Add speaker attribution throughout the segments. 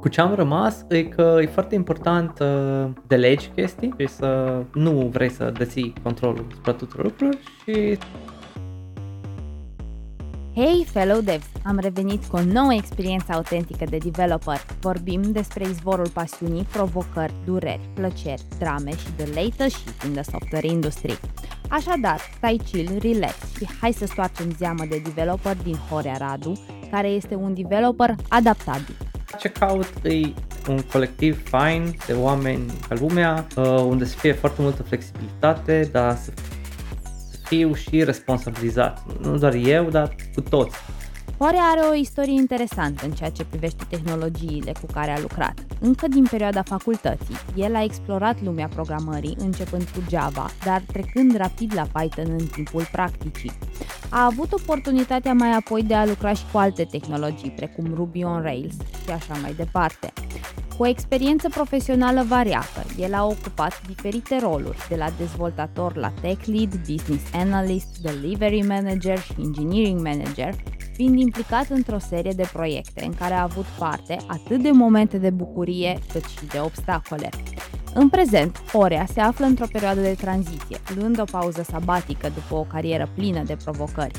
Speaker 1: Cu ce am rămas e că e foarte important uh, de legi chestii și să nu vrei să deții controlul asupra tuturor lucrurilor și
Speaker 2: Hei, fellow devs! Am revenit cu o nouă experiență autentică de developer. Vorbim despre izvorul pasiunii, provocări, dureri, plăceri, drame și the latest shit in the software industry. Așadar, stai chill, relax și hai să stoarcem zeamă de developer din Horea Radu, care este un developer adaptabil.
Speaker 1: Ce caut e un colectiv fain de oameni ca lumea, uh, unde să fie foarte multă flexibilitate, dar să, să fiu și responsabilizat. Nu doar eu, dar cu toți.
Speaker 2: Horea are o istorie interesantă în ceea ce privește tehnologiile cu care a lucrat. Încă din perioada facultății, el a explorat lumea programării începând cu Java, dar trecând rapid la Python în timpul practicii. A avut oportunitatea mai apoi de a lucra și cu alte tehnologii, precum Ruby on Rails și așa mai departe. Cu o experiență profesională variată, el a ocupat diferite roluri, de la dezvoltator la tech lead, business analyst, delivery manager și engineering manager, fiind implicat într-o serie de proiecte în care a avut parte atât de momente de bucurie cât și de obstacole. În prezent, Orea se află într-o perioadă de tranziție, luând o pauză sabatică după o carieră plină de provocări.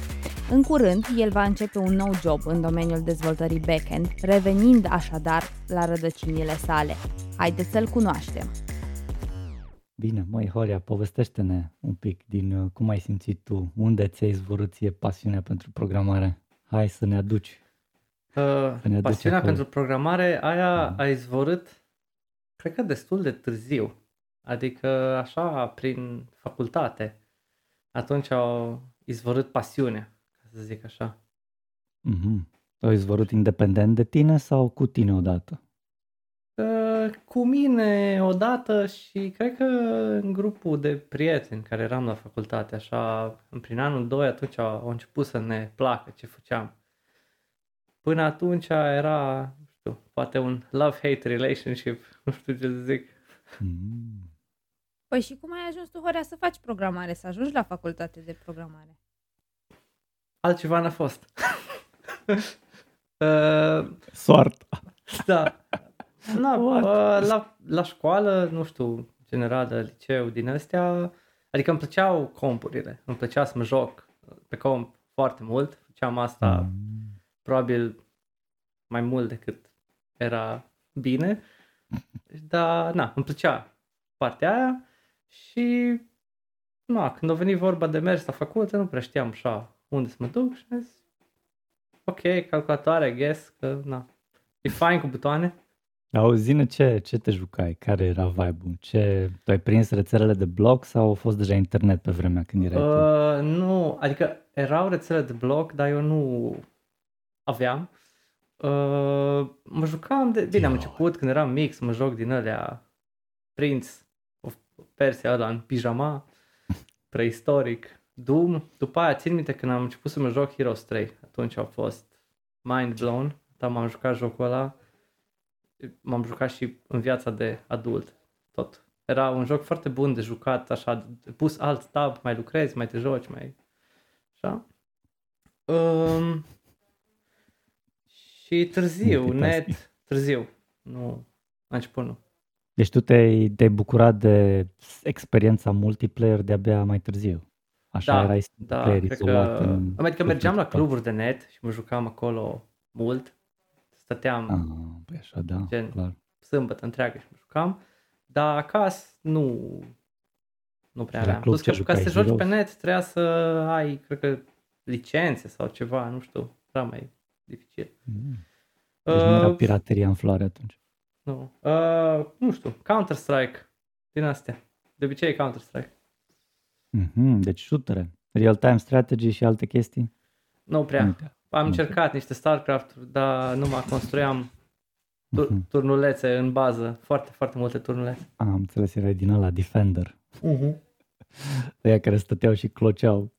Speaker 2: În curând, el va începe un nou job în domeniul dezvoltării backend, revenind așadar la rădăcinile sale. Haideți să-l cunoaștem!
Speaker 3: Bine, măi, Horia, povestește-ne un pic din uh, cum ai simțit tu, unde ți-ai izvorât ție pasiunea pentru programare. Hai să ne aduci.
Speaker 1: Uh,
Speaker 3: ne aduce
Speaker 1: pasiunea
Speaker 3: acolo.
Speaker 1: pentru programare, aia
Speaker 3: Da.
Speaker 1: a izvorât, cred că destul de târziu. Adică așa, prin facultate. Atunci au izvorât pasiunea, ca să zic așa.
Speaker 3: Mhm. Au izvorât independent de tine sau cu tine odată?
Speaker 1: Uh, cu mine odată și cred că în grupul de prieteni care eram la facultate, așa, prin anul 2, atunci au, au început să ne placă ce făceam. Până atunci era, nu știu, poate un love-hate relationship, nu știu ce să zic.
Speaker 3: Mhm.
Speaker 2: Păi și cum ai ajuns tu, Horea, să faci programare, să ajungi la facultate de programare?
Speaker 1: Altceva n-a fost. uh,
Speaker 3: Soarta.
Speaker 1: Da. Na,
Speaker 3: What?
Speaker 1: uh, la, la școală, nu știu, generală, liceu, din astea, adică îmi plăceau compurile, îmi plăcea să mă joc pe comp foarte mult, făceam asta
Speaker 3: Mhm.
Speaker 1: probabil mai mult decât era bine, dar na, îmi plăcea partea aia și na, când a venit vorba de mers la facultate, nu prea știam așa unde să mă duc și am zis, ok, calculatoare, I guess, că na, e fain cu butoane.
Speaker 3: Auzi, zine ce, ce te jucai? Care era vibe-ul? Ce, tu ai prins rețelele de bloc sau a fost deja internet pe vremea când erai tu?
Speaker 1: Uh, nu, adică erau rețele de bloc, dar eu nu aveam. Uh, mă jucam, de, bine, am
Speaker 3: Dio.
Speaker 1: început când eram mic să mă joc din alea Prince of Persia ăla în pijama, preistoric, Doom. După aia țin minte când am început să mă joc Heroes 3, atunci au fost mind blown, dar m-am jucat jocul ăla, m-am jucat și în viața de adult, tot. Era un joc foarte bun de jucat, așa, de pus alt tab, mai lucrezi, mai te joci, mai... Așa. Um, și târziu,
Speaker 3: Multitasking.
Speaker 1: net, târziu. Nu, la început nu.
Speaker 3: Deci tu te-ai, te-ai bucurat de experiența multiplayer de-abia mai târziu. Așa
Speaker 1: Da,
Speaker 3: erai
Speaker 1: Da,
Speaker 3: player
Speaker 1: cred
Speaker 3: izolat
Speaker 1: că...
Speaker 3: în...
Speaker 1: Adică mergeam la
Speaker 3: în-
Speaker 1: cluburi de net și mă jucam acolo mult. Stăteam
Speaker 3: Ah, păi așa, da,
Speaker 1: Gen-
Speaker 3: clar.
Speaker 1: sâmbătă întreagă și mă jucam. Dar acasă nu, nu prea
Speaker 3: Și la
Speaker 1: aveam.
Speaker 3: club
Speaker 1: Plus că
Speaker 3: ce
Speaker 1: ca să te
Speaker 3: jucai,
Speaker 1: joci pe
Speaker 3: Heroes?
Speaker 1: net trebuia să ai, cred că, licențe sau ceva, nu știu. Era mai dificil.
Speaker 3: Mm. Deci nu era
Speaker 1: Uh,
Speaker 3: pirateria în floare atunci.
Speaker 1: Nu. Uh, nu știu. Counter-Strike. Din astea. De obicei e Counter-Strike.
Speaker 3: Mhm, deci shootere. Real-time strategy și alte chestii?
Speaker 1: Nu prea.
Speaker 3: Uite.
Speaker 1: Am
Speaker 3: Nu
Speaker 1: încercat niște StarCraft, dar numai construiam tur-
Speaker 3: Mhm.
Speaker 1: turnulețe în bază. Foarte, foarte multe turnulețe.
Speaker 3: Am înțeles, erai din ăla Defender.
Speaker 1: Uh-huh.
Speaker 3: Ăia care stăteau și cloceau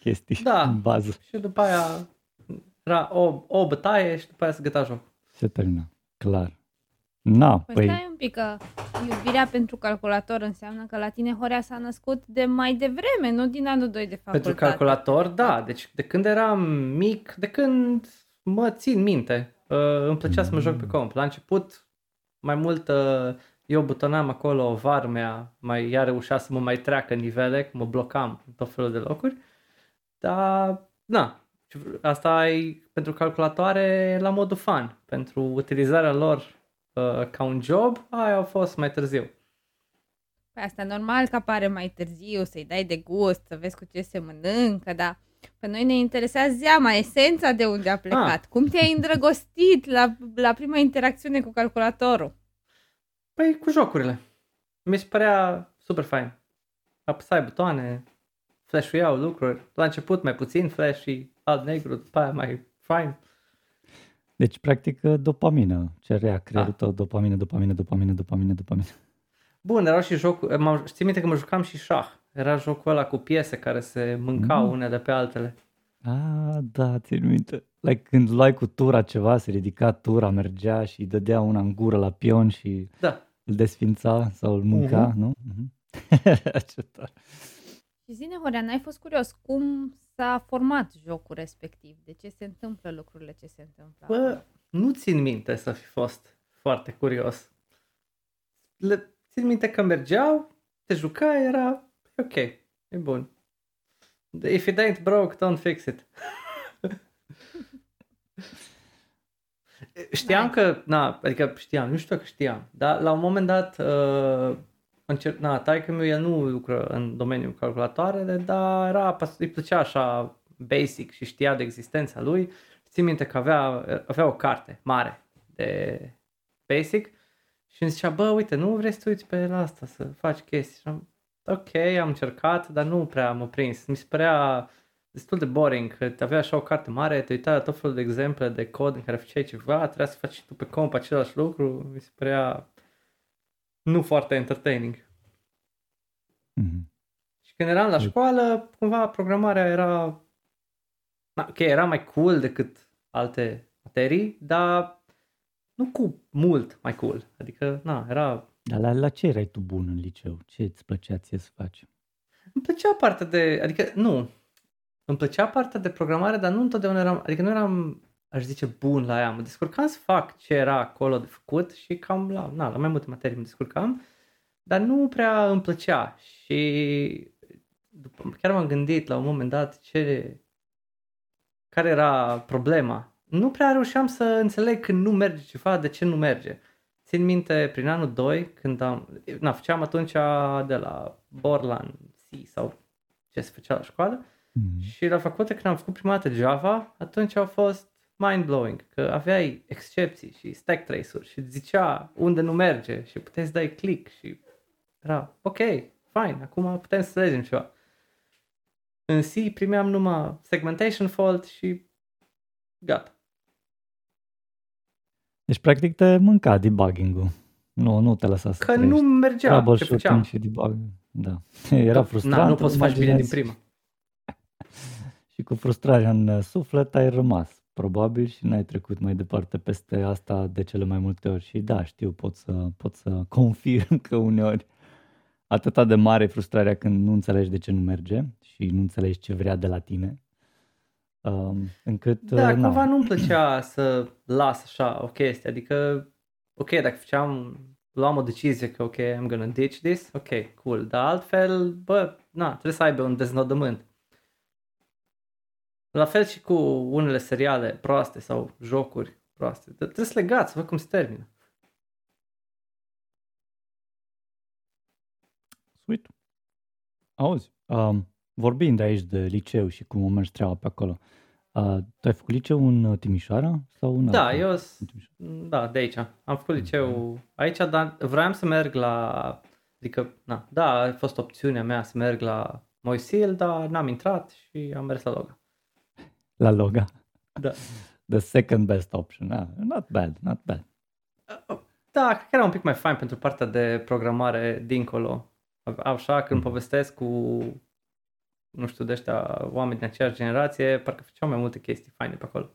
Speaker 3: chestii
Speaker 1: Da.
Speaker 3: în bază.
Speaker 1: Și după aia era o, o bătaie și după aia se găta joc.
Speaker 3: Se termină. Clar. Na,
Speaker 2: Păi,
Speaker 3: păi,
Speaker 2: stai un pic că iubirea pentru calculator înseamnă că la tine Horea s-a născut de mai devreme, nu din anul 2 de facultate.
Speaker 1: Pentru calculator, da. Deci de când eram mic, de când mă țin minte, Uh, îmi plăcea să mă joc pe comp. La început, mai mult uh, eu butonam acolo varmea, mai ea reușea să mă mai treacă nivele, că mă blocam în tot felul de locuri. Dar, na, asta e pentru calculatoare la modul fan. Pentru utilizarea lor uh, ca un job, aia a fost mai târziu.
Speaker 4: Păi asta normal că apare mai târziu, să-i dai de gust, să vezi cu ce se mănâncă, dar pe noi ne interesează zeama, esența de unde a plecat. Ah. Cum te-ai îndrăgostit la, la prima interacțiune cu calculatorul?
Speaker 1: Păi cu jocurile. Mi se părea super fain. Apăsai butoane, flash-uiau lucruri. La început mai puțin flash și alt negru, după aia mai fain.
Speaker 3: Deci, practic, dopamină. Cerea creierul da. tău, dopamină, dopamină, dopamină, dopamină, dopamină.
Speaker 1: Bun, erau și jocuri, știi minte că mă jucam și șah. Era jocul ăla cu piese care se mâncau mm. unele pe altele.
Speaker 3: Ah, da, țin minte. Like, când luai cu tura ceva, se ridica tura, mergea și îi dădea una în gură la pion și
Speaker 1: da.
Speaker 3: îl desfința sau îl mânca, uh-huh. nu? Uh-huh. Ce tare.
Speaker 4: Și zine, Horea, n-ai fost curios cum s-a format jocul respectiv? De ce se întâmplă lucrurile ce se întâmplă?
Speaker 1: Bă, nu țin minte să fi fost foarte curios. Le, țin minte că mergeau, te jucai, era ok, e bun. If it ain't broke, don't fix it. știam că, na, adică știam, nu știu că știam, dar la un moment dat, uh, încerc, na, taică meu, el nu lucră în domeniul calculatoarele, dar era, îi plăcea așa basic și știa de existența lui. Țin minte că avea, avea o carte mare de basic și îmi zicea, bă, uite, nu vrei să te uiți pe asta, să faci chestii? Și am, ok, am încercat, dar nu prea m-a prins. Mi se părea destul de boring, că avea așa o carte mare, te uitai la tot felul de exemple de cod în care făceai ceva, trebuia să faci și tu pe comp același lucru, mi se părea nu foarte entertaining.
Speaker 3: Mm-hmm.
Speaker 1: Și când eram la școală, cumva programarea era ok, era mai cool decât alte materii, dar nu cu mult mai cool. Adică, na, era
Speaker 3: dar la, la ce erai tu bun în liceu? Ce îți plăcea ție să faci?
Speaker 1: Îmi plăcea partea de, adică nu, îmi plăcea partea de programare, dar nu întotdeauna eram, adică nu eram, aș zice, bun la ea. Mă descurcam să fac ce era acolo de făcut și cam la, na, la mai multe materii mă descurcam, dar nu prea îmi plăcea și după, chiar m-am gândit la un moment dat ce, care era problema. Nu prea reușeam să înțeleg când nu merge ceva, de ce nu merge. Țin minte, prin anul 2, când am, na, făceam atunci de la Borland C sau ce se făcea la școală mm-hmm. și la facultate când am făcut prima dată Java, atunci au fost mind-blowing, că aveai excepții și stack trace-uri și zicea unde nu merge și puteai să dai click și era ok, fine, acum putem să legem ceva. În C primeam numai segmentation fault și gata.
Speaker 3: Deci, practic, te mânca debugging-ul. Nu, nu te lăsa să
Speaker 1: Că trăiești. nu mergea ce făceam.
Speaker 3: și debug. Da. Era frustrant. Na,
Speaker 1: nu poți să faci bine din prima.
Speaker 3: și cu frustrarea în suflet ai rămas, probabil, și n-ai trecut mai departe peste asta de cele mai multe ori. Și da, știu, pot să, pot să confirm că uneori atâta de mare frustrarea când nu înțelegi de ce nu merge și nu înțelegi ce vrea de la tine, Um, încât,
Speaker 1: da, uh, cumva nu-mi plăcea să las așa o chestie, adică, ok, dacă făceam, luam o decizie că, ok, I'm gonna ditch this, ok, cool, dar altfel, bă, na, trebuie să aibă un deznodământ. La fel și cu unele seriale proaste sau jocuri proaste. Trebuie să legați, să văd cum se termină.
Speaker 3: Sweet. Auzi, um, vorbind aici de liceu și cum o mergi treaba pe acolo, uh, tu ai făcut liceu în uh, Timișoara sau în
Speaker 1: Da, eu, da, de aici. Am făcut liceu aici, dar vreau să merg la, adică, na, da, a fost opțiunea mea să merg la Moisil, dar n-am intrat și am mers la Loga.
Speaker 3: La Loga?
Speaker 1: Da.
Speaker 3: The second best option. Ah, not bad, not bad.
Speaker 1: Da, cred că era un pic mai fain pentru partea de programare dincolo. Așa, când mm. povestesc cu nu știu, de ăștia oameni din aceeași generație, parcă făceau mai multe chestii faine pe acolo.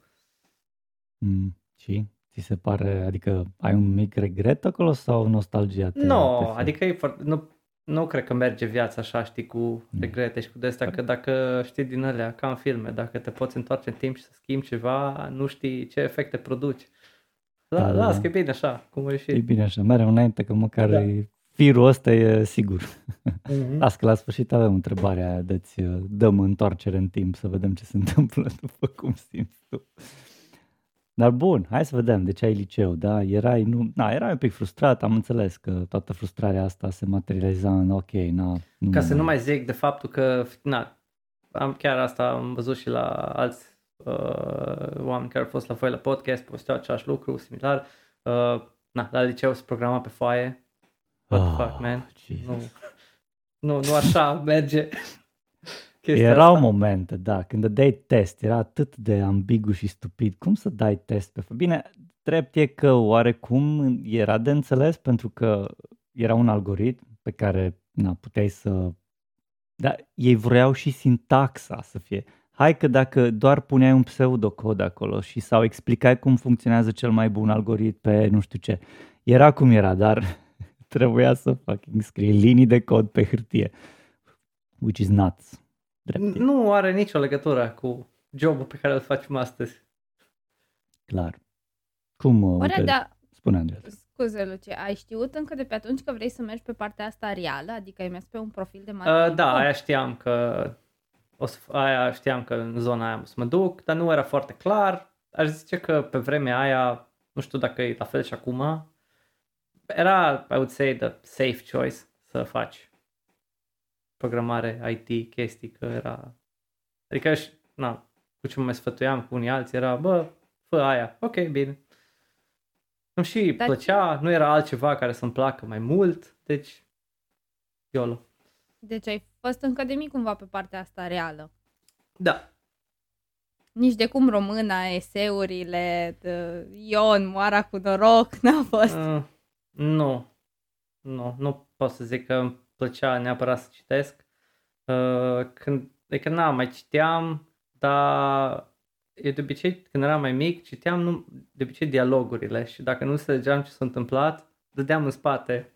Speaker 3: Mm, și? Ți se pare, adică ai un mic regret acolo sau nostalgia?
Speaker 1: Nu, no, adică e foarte, nu, nu cred că merge viața așa, știi, cu mm. regrete și cu de astea, că dacă știi din alea, ca în filme, dacă te poți întoarce în timp și să schimbi ceva, nu știi ce efecte produci. La,
Speaker 3: Da, da,
Speaker 1: las
Speaker 3: da.
Speaker 1: că e bine așa, cum a
Speaker 3: E
Speaker 1: ieșit.
Speaker 3: bine așa, mereu înainte că măcar
Speaker 1: Da.
Speaker 3: e- firul ăsta e sigur.
Speaker 1: Mhm.
Speaker 3: Las că la sfârșit avem întrebarea aia, dă-ți, uh, dăm întoarcere în timp să vedem ce se întâmplă după cum simți tu. Dar bun, hai să vedem, de ce ai liceu, da? Erai, nu, na, erai un pic frustrat, am înțeles că toată frustrarea asta se materializa în ok, na, nu
Speaker 1: Ca
Speaker 3: mă
Speaker 1: să nu mai zic de faptul că, na, am chiar asta am văzut și la alți uh, oameni care au fost la voi la podcast, povesteau același lucru, similar. Uh, na, la liceu se programa pe foaie. What the fuck, man?
Speaker 3: Ah, Jesus.
Speaker 1: Nu, nu, nu așa merge. Chestia
Speaker 3: Erau
Speaker 1: asta.
Speaker 3: momente, da, când dai test, era atât de ambigu și stupid. Cum să dai test pe... Bine, drept e că oarecum era de înțeles pentru că era un algoritm pe care na, puteai să... Dar ei vreau și sintaxa să fie. Hai că dacă doar puneai un pseudocod acolo și sau explicai cum funcționează cel mai bun algoritm pe nu știu ce, era cum era, dar trebuia să fucking scrii linii de cod pe hârtie. Which is nuts. Drept e.
Speaker 1: Nu are nicio legătură cu jobul pe care îl facem astăzi.
Speaker 3: Clar. Cum, uh,
Speaker 4: Oare,
Speaker 3: uite,
Speaker 4: da,
Speaker 3: spune Andrei.
Speaker 4: scuze, Luce, ai știut încă de pe atunci că vrei să mergi pe partea asta reală? Adică ai mers pe un profil de
Speaker 1: Uh,
Speaker 4: marketing?
Speaker 1: da,
Speaker 4: Cum?
Speaker 1: aia știam că o să, aia știam că în zona aia o să mă duc, dar nu era foarte clar. Aș zice că pe vremea aia, nu știu dacă e la fel și acum, era, I would say, the safe choice să faci programare IT, chestii, că era... Adică, și, na, cu ce mă mai sfătuiam cu unii alții, era, bă, fă aia, ok, bine. Îmi și
Speaker 4: Dar-
Speaker 1: plăcea, nu era altceva care să-mi placă mai mult, deci, YOLO.
Speaker 4: Deci ai fost încă de mic cumva pe partea asta reală.
Speaker 1: Da,
Speaker 4: Nici de cum româna, eseurile, de Ion, moara cu noroc, n-a fost.
Speaker 1: Uh, nu. Nu, nu pot să zic că îmi plăcea neapărat să citesc. Uh, când, adică na, mai citeam, dar eu de obicei, când eram mai mic, citeam nu, de obicei dialogurile și dacă nu înțelegeam ce s-a întâmplat, dădeam în spate.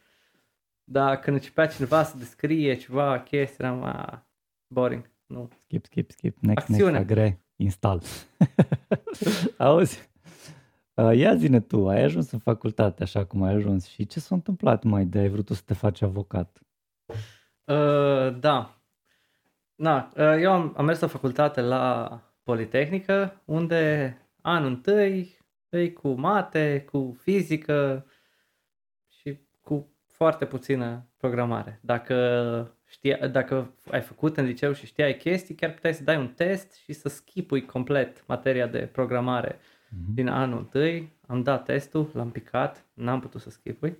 Speaker 1: Dar când începea cineva să descrie ceva, chestii, eram, a, boring. Nu.
Speaker 3: Skip, skip, skip. Next,
Speaker 1: Acțiune.
Speaker 3: next, agre, install. Auzi? Uh, ia zine tu, ai ajuns în facultate așa cum ai ajuns și ce s-a întâmplat mai de ai vrut tu să te faci avocat?
Speaker 1: Uh, da. Na, uh, eu am, am mers la facultate la Politehnică, unde anul întâi e cu mate, cu fizică și cu foarte puțină programare. Dacă, știa, dacă ai făcut în liceu și știai chestii, chiar puteai să dai un test și să skipui complet materia de programare
Speaker 3: Mhm.
Speaker 1: din anul întâi. Am dat testul, l-am picat, n-am putut să skipui.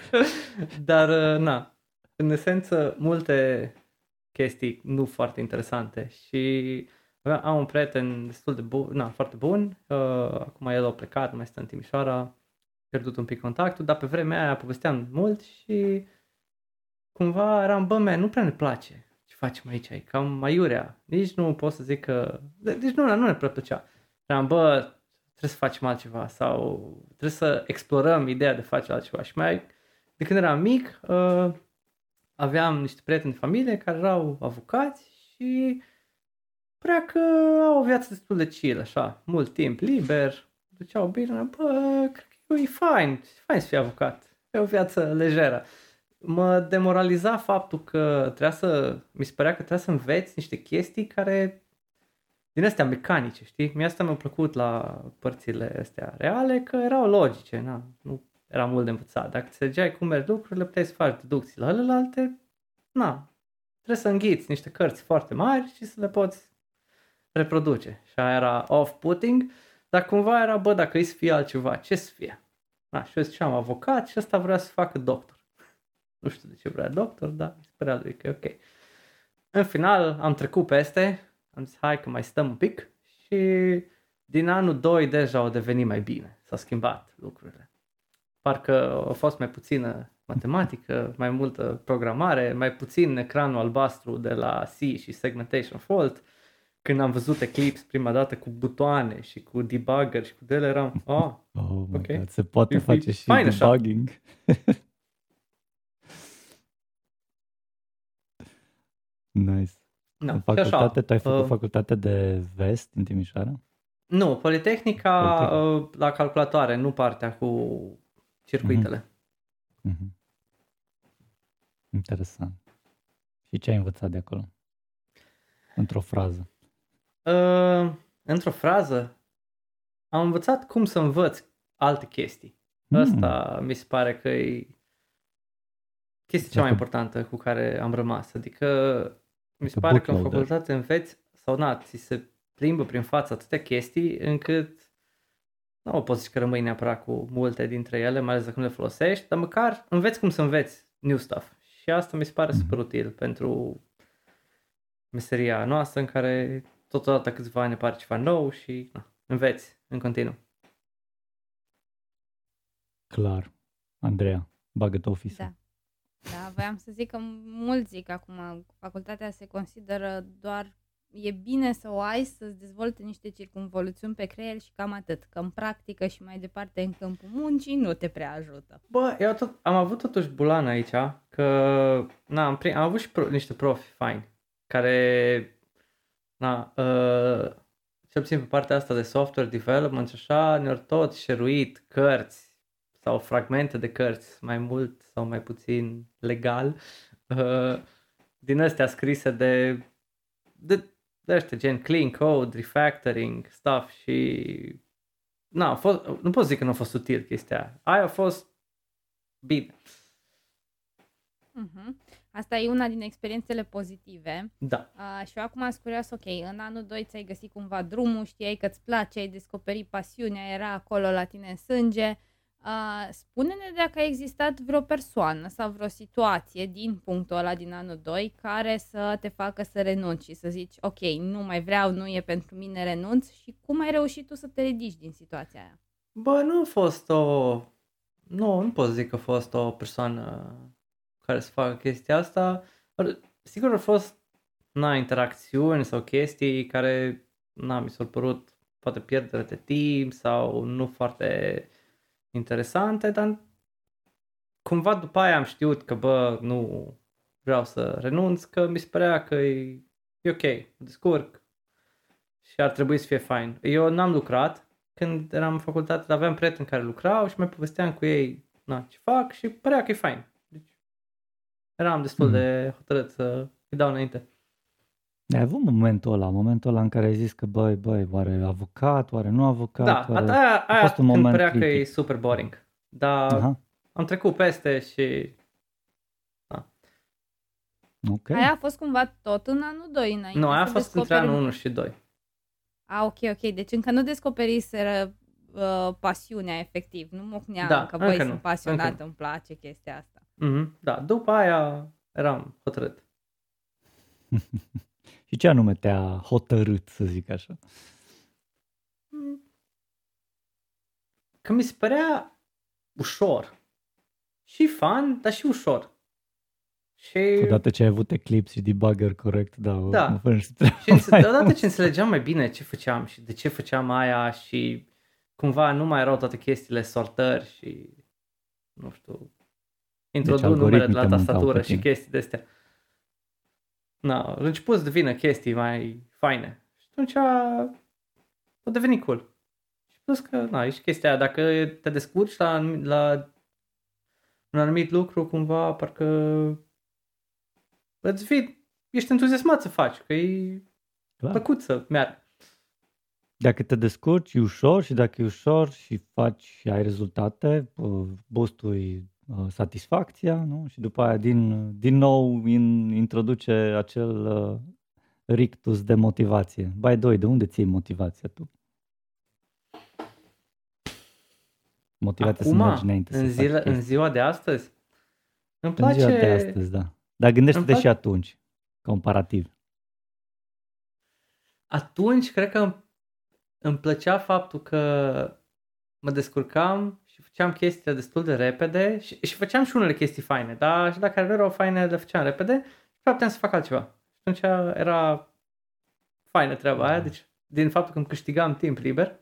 Speaker 1: Dar, uh, na, în esență, multe chestii nu foarte interesante și avea- am un prieten destul de bun, na, foarte bun, uh, acum el a plecat, mai stă în Timișoara, pierdut un pic contactul, dar pe vremea aia povesteam mult și cumva eram, bă, man, nu prea ne place ce facem aici, e cam maiurea, nici nu pot să zic că, de- deci nu, nu ne prea plăcea. Eram, bă, trebuie să facem altceva sau trebuie să explorăm ideea de a face altceva și mai, de când eram mic, uh, aveam niște prieteni de familie care erau avocați și părea că au o viață destul de chill, așa, mult timp liber, duceau bine, bă, cred că e fain, e fain să fii avocat, e o viață lejeră. Mă demoraliza faptul că trebuia să, mi se părea că trebuia să înveți niște chestii care, din astea mecanice, știi? Mie asta mi-a plăcut la părțile astea reale, că erau logice, na, nu era mult de învățat. Dacă înțelegeai cum merg lucrurile, puteai să faci deducții la celelalte, na, trebuie să înghiți niște cărți foarte mari și să le poți reproduce. Și aia era off-putting, dar cumva era, bă, dacă îi să fie altceva, ce să fie? Na, și eu ziceam avocat și ăsta vrea să facă doctor. Nu știu de ce vrea doctor, dar mi se părea lui că e ok. În final am trecut peste, am zis hai că mai stăm un pic și din anul 2 deja au devenit mai bine, s-au schimbat lucrurile. Parcă a fost mai puțină matematică, mai multă programare, mai puțin ecranul albastru de la C și Segmentation Fault. Când am văzut Eclipse prima dată cu butoane și cu debugger și cu de ele eram, oh,
Speaker 3: Oh my
Speaker 1: Ok.
Speaker 3: God, se poate
Speaker 1: E- e
Speaker 3: face și
Speaker 1: fain așa.
Speaker 3: debugging. nice.
Speaker 1: na,
Speaker 3: în
Speaker 1: și așa.
Speaker 3: facultate, tu ai făcut
Speaker 1: uh,
Speaker 3: facultate de vest în Timișoara?
Speaker 1: Nu, Politehnica
Speaker 3: Politehnica.
Speaker 1: uh, la calculatoare, nu partea cu circuitele.
Speaker 3: Mhm. Interesant. Și ce ai învățat de acolo? Într-o frază.
Speaker 1: Uh, într-o frază, am învățat cum să învăț alte chestii.
Speaker 3: Mm.
Speaker 1: Asta mi se pare că e chestia cea mai
Speaker 3: Dacă-
Speaker 1: importantă cu care am rămas. Adică mi se
Speaker 3: Dacă
Speaker 1: pare că în
Speaker 3: bootloader.
Speaker 1: facultate înveți sau na, ți se plimbă prin față atâtea chestii încât nu poți zici că rămâi neapărat cu multe dintre ele, mai ales dacă nu le folosești, dar măcar înveți cum să înveți new stuff. Și asta mi se pare
Speaker 3: Mhm.
Speaker 1: super util pentru meseria noastră în care totodată câțiva ani apare ceva nou și na, înveți în continuu.
Speaker 3: Clar. Andreea, bagă-te office.
Speaker 4: Da. Da, voiam să zic că mulți zic acum, facultatea se consideră doar, e bine să o ai, să-ți dezvolte niște circunvoluțiuni pe creier și cam atât. Că în practică și mai departe în câmpul muncii nu te prea ajută.
Speaker 1: Bă, eu tot, am avut totuși bulan aici, că na, am, prim, am avut și pro, niște profi faini, care, na, uh, cel puțin pe partea asta de software development și așa, ne-au tot șeruit cărți sau fragmente de cărți, mai mult sau mai puțin legal, uh, din astea scrise de, de, de ăștia, gen clean code, refactoring, stuff și na, a fost, nu pot zic că nu a fost util chestia aia. Aia a fost bine.
Speaker 4: Uh-huh. Asta e una din experiențele pozitive.
Speaker 1: Da.
Speaker 4: Uh, și eu acum sunt curios, ok, în anul 2 ți-ai găsit cumva drumul, știai că îți place, ai descoperit pasiunea, era acolo la tine în sânge. Uh, spune-ne dacă a existat vreo persoană sau vreo situație din punctul ăla din anul 2 care să te facă să renunți și să zici, ok, nu mai vreau, nu e pentru mine, renunț și cum ai reușit tu să te ridici din situația aia?
Speaker 1: Bă, nu a fost o... Nu, nu pot zic că a fost o persoană care să facă chestia asta. Dar, Sigur a fost na, interacțiuni sau chestii care na, mi s-au părut poate pierdere de timp sau nu foarte interesante, dar cumva după aia am știut că bă, nu vreau să renunț, că mi se părea că e, e ok, mă descurc și ar trebui să fie fain. Eu n-am lucrat când eram în facultate, dar aveam prieteni care lucrau și mai povesteam cu ei na, ce fac și părea că e fain. Deci eram destul
Speaker 3: Mhm.
Speaker 1: de hotărât să îi dau înainte.
Speaker 3: Ai avut momentul ăla, momentul ăla în care ai zis că băi, băi, oare avocat, oare nu avocat,
Speaker 1: Da,
Speaker 3: oare...
Speaker 1: aia,
Speaker 3: a
Speaker 1: aia
Speaker 3: fost un
Speaker 1: când
Speaker 3: moment
Speaker 1: părea că e
Speaker 3: critic.
Speaker 1: super boring. Dar
Speaker 3: Aha,
Speaker 1: am trecut peste și
Speaker 3: ok.
Speaker 4: Aia a fost cumva tot în anul 2 înainte
Speaker 1: nu, aia a
Speaker 4: să
Speaker 1: fost între
Speaker 4: descoperi-
Speaker 1: anul 1 și 2.
Speaker 4: A, ok, ok. Deci încă nu descoperiseră uh, pasiunea efectiv. Nu mocneam
Speaker 1: Da,
Speaker 4: că, băi,
Speaker 1: încă
Speaker 4: sunt
Speaker 1: nu,
Speaker 4: pasionat,
Speaker 1: încă nu.
Speaker 4: îmi place chestia asta.
Speaker 1: Mhm, da, după aia eram hotărât.
Speaker 3: Și ce anume te-a hotărât, să zic așa?
Speaker 1: Că mi se părea ușor. Și fun, dar și ușor. Și,
Speaker 3: Odată ce ai avut Eclipse și debugger corect, da, o-
Speaker 1: Da.
Speaker 3: mă faci și treaba
Speaker 1: și înțe-
Speaker 3: mai
Speaker 1: deodată
Speaker 3: mult.
Speaker 1: ce înțelegeam mai bine ce făceam și de ce făceam aia și cumva nu mai erau toate chestiile sortări și nu știu introdu numere de la
Speaker 3: algoritmii te mâncau
Speaker 1: tastatură
Speaker 3: pe
Speaker 1: și
Speaker 3: tine.
Speaker 1: chestii de astea. Na, au început să devină chestii mai faine. Și atunci a, a devenit cool. Și plus că, na, e și chestia aia, dacă te descurci la, anum- la un anumit lucru, cumva, parcă îți vii, ești entuziasmat să faci, că e
Speaker 3: Clar.
Speaker 1: plăcut să meargă.
Speaker 3: Dacă te descurci, e ușor și dacă e ușor și faci și ai rezultate, uh, boostui uh, satisfacția, nu? Și după aia din, din nou in, introduce acel uh, rictus de motivație. Bai doi, de unde ții motivația tu? Motivația să
Speaker 1: Acum,
Speaker 3: mergi înainte să
Speaker 1: în,
Speaker 3: faci
Speaker 1: zile, în
Speaker 3: chestii.
Speaker 1: ziua de astăzi, îmi
Speaker 3: În
Speaker 1: place...
Speaker 3: ziua de astăzi, da. Dar gândește-te
Speaker 1: Îmi
Speaker 3: și
Speaker 1: place-
Speaker 3: atunci, comparativ.
Speaker 1: Atunci, cred că îmi, îmi plăcea faptul că mă descurcam și făceam chestiile destul de repede și, și făceam și unele chestii faine, dar și dacă nu erau faine, le făceam repede și mai puteam să fac altceva. Și atunci era faină treaba aia, deci din faptul că îmi câștigam timp liber.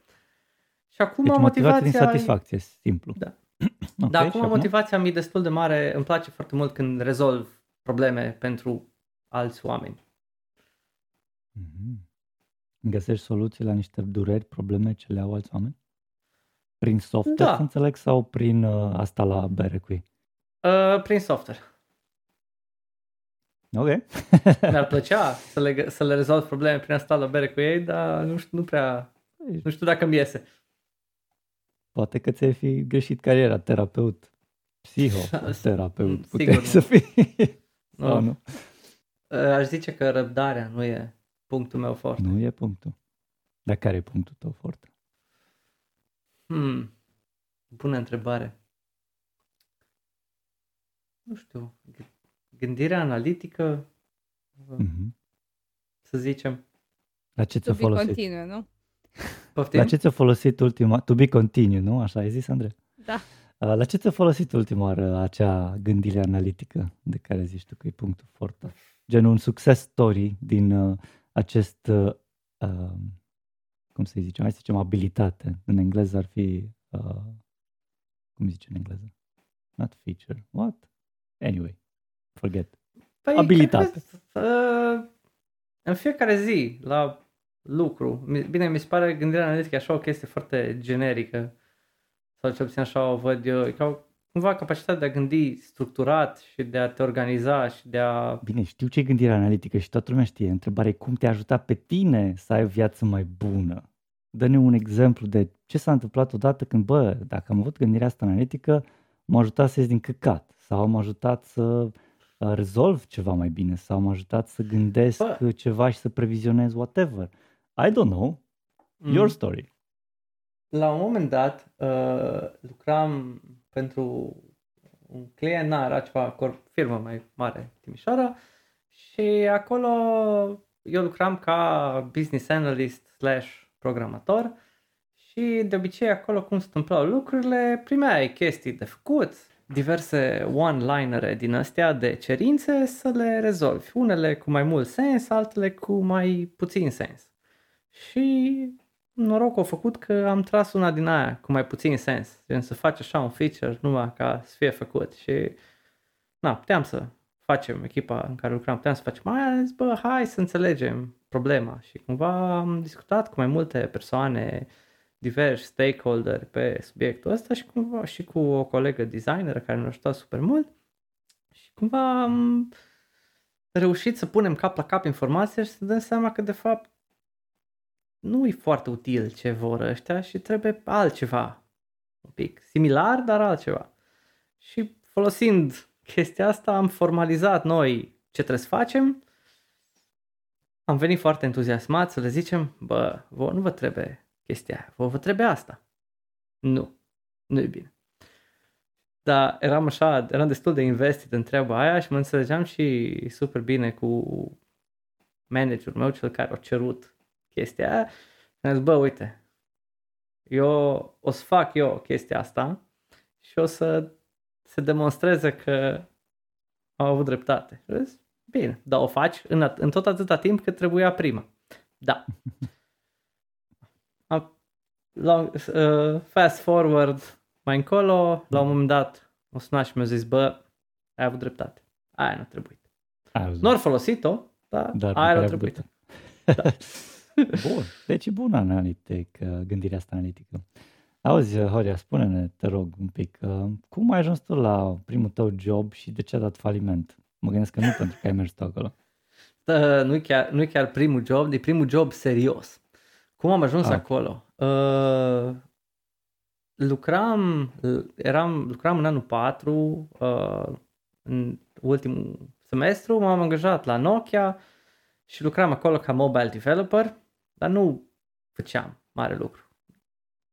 Speaker 1: Și acum
Speaker 3: Deci motivație din
Speaker 1: motivația...
Speaker 3: satisfacție, simplu.
Speaker 1: Da.
Speaker 3: Ok,
Speaker 1: Dar
Speaker 3: și
Speaker 1: acum motivația mi e destul de mare, îmi place foarte mult când rezolv probleme pentru alți oameni.
Speaker 3: Mhm. Găsești soluții la niște dureri, probleme ce le au alți oameni? Prin software,
Speaker 1: Da.
Speaker 3: să înțeleg, sau prin uh, asta la bere cu ei?
Speaker 1: Uh, prin software.
Speaker 3: Ok.
Speaker 1: Mi-ar plăcea să le, gă- să le rezolv probleme prin asta la bere cu ei, dar nu știu, nu prea, nu știu dacă îmi iese.
Speaker 3: Poate că ți-ai fi greșit cariera, terapeut, psihoterapeut,
Speaker 1: Sigur
Speaker 3: puteai
Speaker 1: nu.
Speaker 3: să fii.
Speaker 1: Nu.
Speaker 3: Sau nu?
Speaker 1: Uh, aș zice că răbdarea nu e punctul meu fort.
Speaker 3: Nu e punctul. Dar care e punctul tău foarte?
Speaker 1: Hmm. Bună întrebare. Nu știu. g- Gândirea analitică,
Speaker 3: Mhm.
Speaker 1: să zicem.
Speaker 3: La ce
Speaker 4: To
Speaker 3: ți-a
Speaker 4: be
Speaker 3: folosit?
Speaker 4: continue, nu?
Speaker 1: Poftim?
Speaker 3: La ce ți-a folosit ultima, to be continue, nu? Așa ai zis, Andrei?
Speaker 4: Da.
Speaker 3: Uh, La ce ți-a folosit ultima oară acea gândire analitică de care zici tu că e punctul foarte? Gen un success story din uh, acest, uh, uh, cum să zicem, hai să zicem abilitate. În engleză ar fi, uh, cum zice în engleză? Not feature. What? Anyway, forget.
Speaker 1: Păi,
Speaker 3: Abilitate.
Speaker 1: cred că, uh, în fiecare zi, la lucru. Mi- Bine, mi se pare gândirea analitică așa o chestie foarte generică. Sau cel puțin așa o văd eu. E ca o- cumva capacitatea de a gândi structurat și de a te organiza și de a...
Speaker 3: Bine, știu ce e gândirea analitică și toată lumea știe. Întrebarea e cum te-a ajutat pe tine să ai o viață mai bună. Dă-ne un exemplu de ce s-a întâmplat odată când, bă, dacă am avut gândirea asta analitică, m-a ajutat să ies din căcat sau m-a ajutat să uh, rezolv ceva mai bine sau m-a ajutat să gândesc
Speaker 1: Bă.
Speaker 3: ceva și să previzionez whatever. I don't know. Your
Speaker 1: Mm.
Speaker 3: story.
Speaker 1: La un moment dat uh, lucram pentru un client, na, era ceva corp, firmă mai mare, Timișoara, și acolo eu lucram ca business analyst slash programator și de obicei acolo cum se întâmplau lucrurile, primeai chestii de făcut, diverse one-linere din astea de cerințe să le rezolvi. Unele cu mai mult sens, altele cu mai puțin sens. Și noroc a făcut că am tras una din aia cu mai puțin sens. Gen să faci așa un feature numai ca să fie făcut. Și na, puteam să facem echipa în care lucram, puteam să facem aia, zis, bă, hai să înțelegem problema. Și cumva am discutat cu mai multe persoane, diversi stakeholder pe subiectul ăsta și cumva și cu o colegă designer care ne-a ajutat super mult. Și cumva am reușit să punem cap la cap informația și să dăm seama că de fapt nu e foarte util ce vor ăștia și trebuie altceva. Un pic similar, dar altceva. Și folosind chestia asta am formalizat noi ce trebuie să facem. Am venit foarte entuziasmat să le zicem, bă, vă nu vă trebuie chestia aia, vă, vă trebuie asta. Nu, nu e bine. Dar eram așa, eram destul de investit în treaba aia și mă înțelegeam și super bine cu managerul meu, cel care a cerut chestia aia. Și am zis, bă, uite, eu o să fac eu chestia asta și o să se demonstreze că am avut dreptate. Și am zis, bine, dar o faci în, at- în tot atâta timp cât trebuia prima. Da. Am, la, uh, fast forward mai încolo, la un moment dat o sunat și mi-a zis, bă, ai avut dreptate. Aia nu a trebuit.
Speaker 3: Ai auzit.
Speaker 1: Nu ar folosit-o, dar,
Speaker 3: Dar
Speaker 1: aia nu a
Speaker 3: măcar ai
Speaker 1: trebuit.
Speaker 3: avut Bun. Deci e bună analitic, uh, gândirea asta analitică. Auzi, uh, Horia, spune-ne, te rog, un pic, uh, cum ai ajuns tu la primul tău job și de ce a dat faliment? Mă gândesc că nu pentru că ai mers tu acolo.
Speaker 1: Uh, nu chiar, nu chiar primul job, e primul job serios. Cum am ajuns
Speaker 3: Ah.
Speaker 1: acolo? Uh, lucram, eram, lucram în anul 4, uh, în ultimul semestru, m-am angajat la Nokia și lucram acolo ca mobile developer, dar nu făceam mare lucru.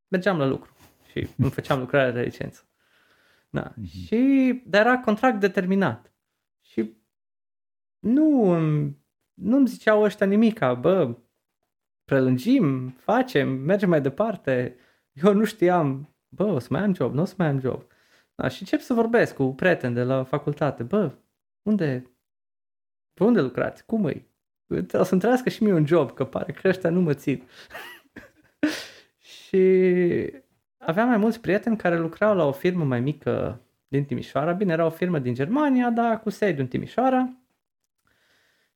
Speaker 1: Mergeam la lucru și îmi făceam lucrarea de licență. Da.
Speaker 3: Mhm.
Speaker 1: Și, dar era contract determinat. Și nu, îmi- nu îmi ziceau ăștia nimica, bă, prelungim, facem, mergem mai departe. Eu nu știam, bă, o să mai am job, nu o să mai am job. Da, și încep să vorbesc cu prieteni de la facultate, bă, unde, pe unde lucrați, cum îi? O să-mi trăiască și mie un job, că pare că ăștia nu mă țin. și aveam mai mulți prieteni care lucrau la o firmă mai mică din Timișoara. Bine, era o firmă din Germania, dar cu sediu în Timișoara.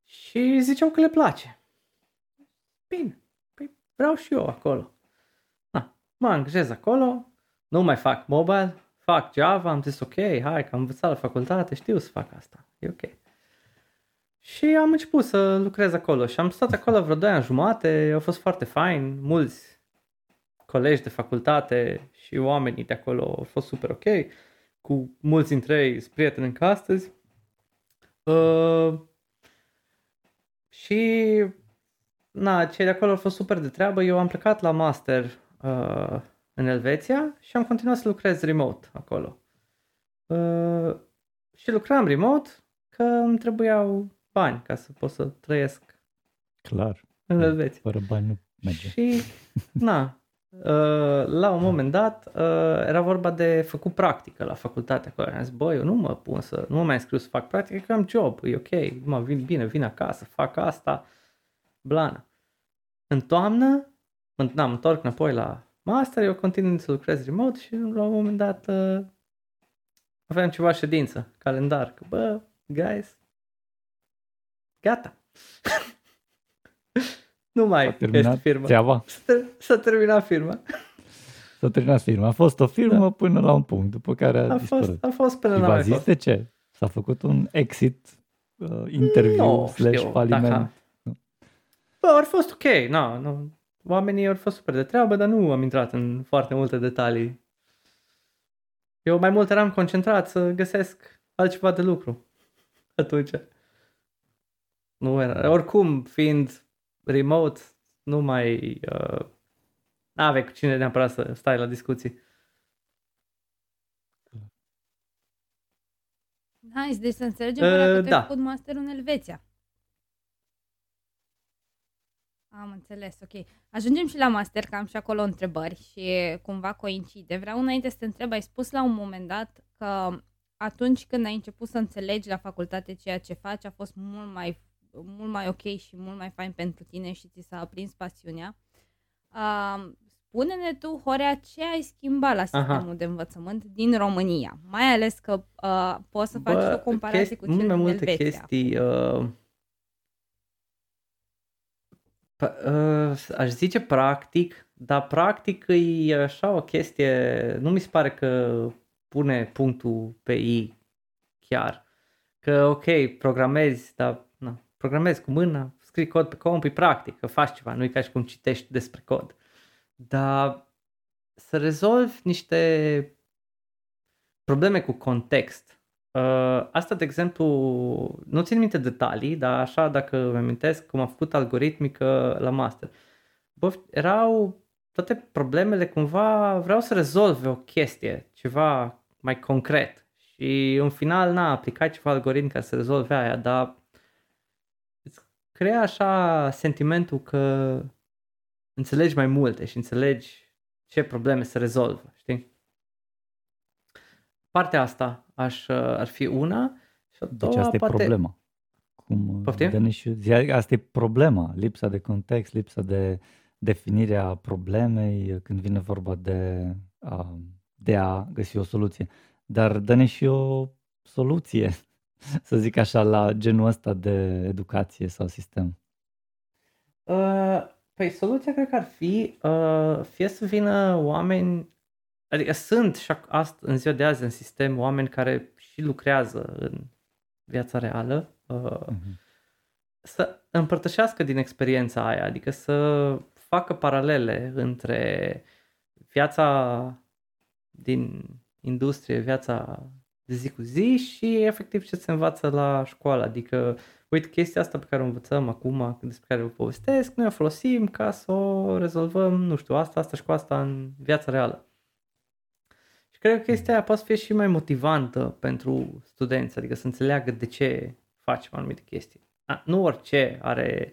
Speaker 1: Și ziceau că le place. Bine, vreau și eu acolo. Na, mă angajez acolo, nu mai fac mobile, fac Java, am zis ok, hai că am învățat la facultate, știu să fac asta, e ok. Și am început să lucrez acolo și am stat acolo vreo 2 ani jumate, a fost foarte fain, mulți colegi de facultate și oamenii de acolo au fost super ok, cu mulți dintre ei sunt prieteni încă astăzi. Uh, și na, cei de acolo au fost super de treabă. Eu am plecat la master uh, în Elveția și am continuat să lucrez remote acolo. Uh, și lucram remote că îmi trebuiau bani ca să pot să trăiesc
Speaker 3: Clar.
Speaker 1: în Elveția.
Speaker 3: Fără bani nu merge.
Speaker 1: Și, na, uh, la un moment dat uh, era vorba de făcut practică la facultate acolo. Am zis, bă, eu nu mă pun să, nu mă mai înscriu să fac practică, că am job, e ok, mă vin bine, vin acasă, fac asta, blană. În toamnă, în, n-am întorc înapoi la master, eu continui să lucrez remote și la un moment dat uh, aveam ceva ședință, calendar, că bă, guys, gata. nu mai
Speaker 3: S-a terminat
Speaker 1: este firma.
Speaker 3: treaba.
Speaker 1: S-a, s-a terminat firma.
Speaker 3: S-a terminat firma. A fost o firmă
Speaker 1: Da.
Speaker 3: până la un punct, după care a,
Speaker 1: A
Speaker 3: dispărut.
Speaker 1: fost, a fost până
Speaker 3: Și
Speaker 1: la
Speaker 3: v-a
Speaker 1: mai
Speaker 3: zis
Speaker 1: fost.
Speaker 3: de ce? S-a făcut un exit uh, interview
Speaker 1: Nu
Speaker 3: slash
Speaker 1: știu
Speaker 3: faliment.
Speaker 1: dacă- Bă, ar fost ok, na, nu. Oamenii au fost super de treabă, dar nu am intrat în foarte multe detalii. Eu mai mult eram concentrat să găsesc altceva de lucru atunci. Nu era. Oricum, fiind remote, nu mai... Uh, n-aveai cu cine neapărat să stai la discuții.
Speaker 4: Nice, deci să înțelegem
Speaker 1: Uh,
Speaker 4: uh, că tu
Speaker 1: da.
Speaker 4: ai făcut master în Elveția. Am înțeles, ok. Ajungem și la master, că am și acolo întrebări și cumva coincide. Vreau înainte să te întreb, ai spus la un moment dat că atunci când ai început să înțelegi la facultate ceea ce faci, a fost mult mai, mult mai ok și mult mai fain pentru tine și ți s-a aprins pasiunea. Uh, spune-ne tu, Horea, ce ai schimbat la sistemul
Speaker 1: Aha.
Speaker 4: de învățământ din România? Mai ales că uh, poți să faci
Speaker 1: Bă,
Speaker 4: și o comparație
Speaker 1: chesti-
Speaker 4: cu cel
Speaker 1: mult mai
Speaker 4: din
Speaker 1: multe
Speaker 4: Elveția.
Speaker 1: chestii. Uh, p- uh, aș zice practic, dar practic e așa o chestie, nu mi se pare că pune punctul pe I chiar. Că ok, programezi, dar na, programezi cu mâna, scrii cod pe comp, e practic, că faci ceva, nu e ca și cum citești despre cod. Dar să rezolvi niște probleme cu context. Uh, asta, de exemplu, nu țin minte detalii, dar așa, dacă îmi amintesc cum am făcut algoritmică la master. Bă, erau toate problemele cumva, vreau să rezolve o chestie, ceva mai concret. Și în final, na, aplicai ceva algoritm ca să rezolve aia, dar îți crea așa sentimentul că înțelegi mai multe și înțelegi ce probleme se rezolvă, știi? Partea asta aș, ar fi una și a
Speaker 3: Deci
Speaker 1: doua
Speaker 3: asta e
Speaker 1: poate...
Speaker 3: problema. Cum uh,
Speaker 1: Poftim?
Speaker 3: Denis și- zia- asta e problema, lipsa de context, lipsa de definirea problemei uh, când vine vorba de a, de a găsi o soluție. Dar dă-ne și o soluție, să zic așa, la genul ăsta de educație sau sistem.
Speaker 1: Uh, păi soluția cred că ar fi uh, fie să vină oameni, adică sunt și ac- ast- în ziua de azi în sistem oameni care și lucrează în viața reală, uh,
Speaker 3: Mhm.
Speaker 1: să împărtășească din experiența aia, adică să facă paralele între viața din industrie, viața de zi cu zi și efectiv ce se învață la școală. Adică, uite, chestia asta pe care o învățăm acum, despre care o povestesc, noi o folosim ca să o rezolvăm, nu știu, asta, asta și cu asta în viața reală. Și cred că chestia aia poate fi și mai motivantă pentru studenți, adică să înțeleagă de ce facem anumite chestii. A, nu orice are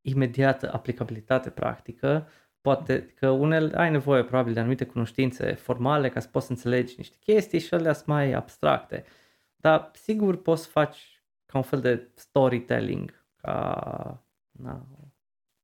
Speaker 1: imediată aplicabilitate practică, poate că unele ai nevoie probabil de anumite cunoștințe formale ca să poți să înțelegi niște chestii și alea sunt mai abstracte. Dar sigur poți să faci ca un fel de storytelling, ca na,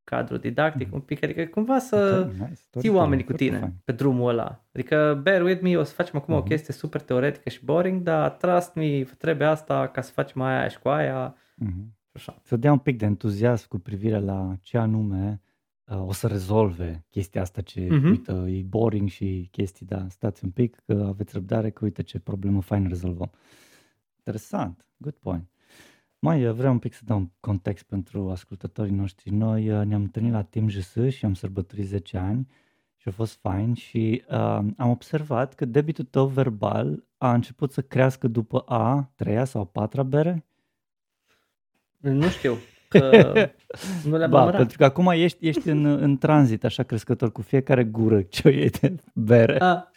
Speaker 1: cadru didactic
Speaker 3: Mhm.
Speaker 1: un pic, adică cumva să
Speaker 3: Ok, nice,
Speaker 1: ții oamenii cu
Speaker 3: foarte
Speaker 1: tine
Speaker 3: fain.
Speaker 1: pe drumul ăla. Adică bear with me, o să facem acum o
Speaker 3: Mhm.
Speaker 1: chestie super teoretică și boring, dar trust me, trebuie asta ca să facem aia și cu aia
Speaker 3: Mhm.
Speaker 1: și așa.
Speaker 3: Să dea un pic de entuziasm cu privire la ce anume uh, o să rezolve chestia asta ce,
Speaker 1: Mhm.
Speaker 3: uite, e boring și chestii, da, stați un pic, că aveți răbdare, că uite ce problemă fain rezolvăm. Interesant, good point. Mai uh, vreau un pic să dau un context pentru ascultătorii noștri. Noi uh, ne-am întâlnit la Team JS și am sărbătorit 10 ani și a fost fain și uh, am observat că debitul tău verbal a început să crească după a treia sau a patra bere.
Speaker 1: Nu știu, că nu le-am
Speaker 3: Ba,
Speaker 1: numărat.
Speaker 3: pentru că acum ești, ești în, în tranzit așa crescător cu fiecare gură ce o iei de bere.
Speaker 1: A,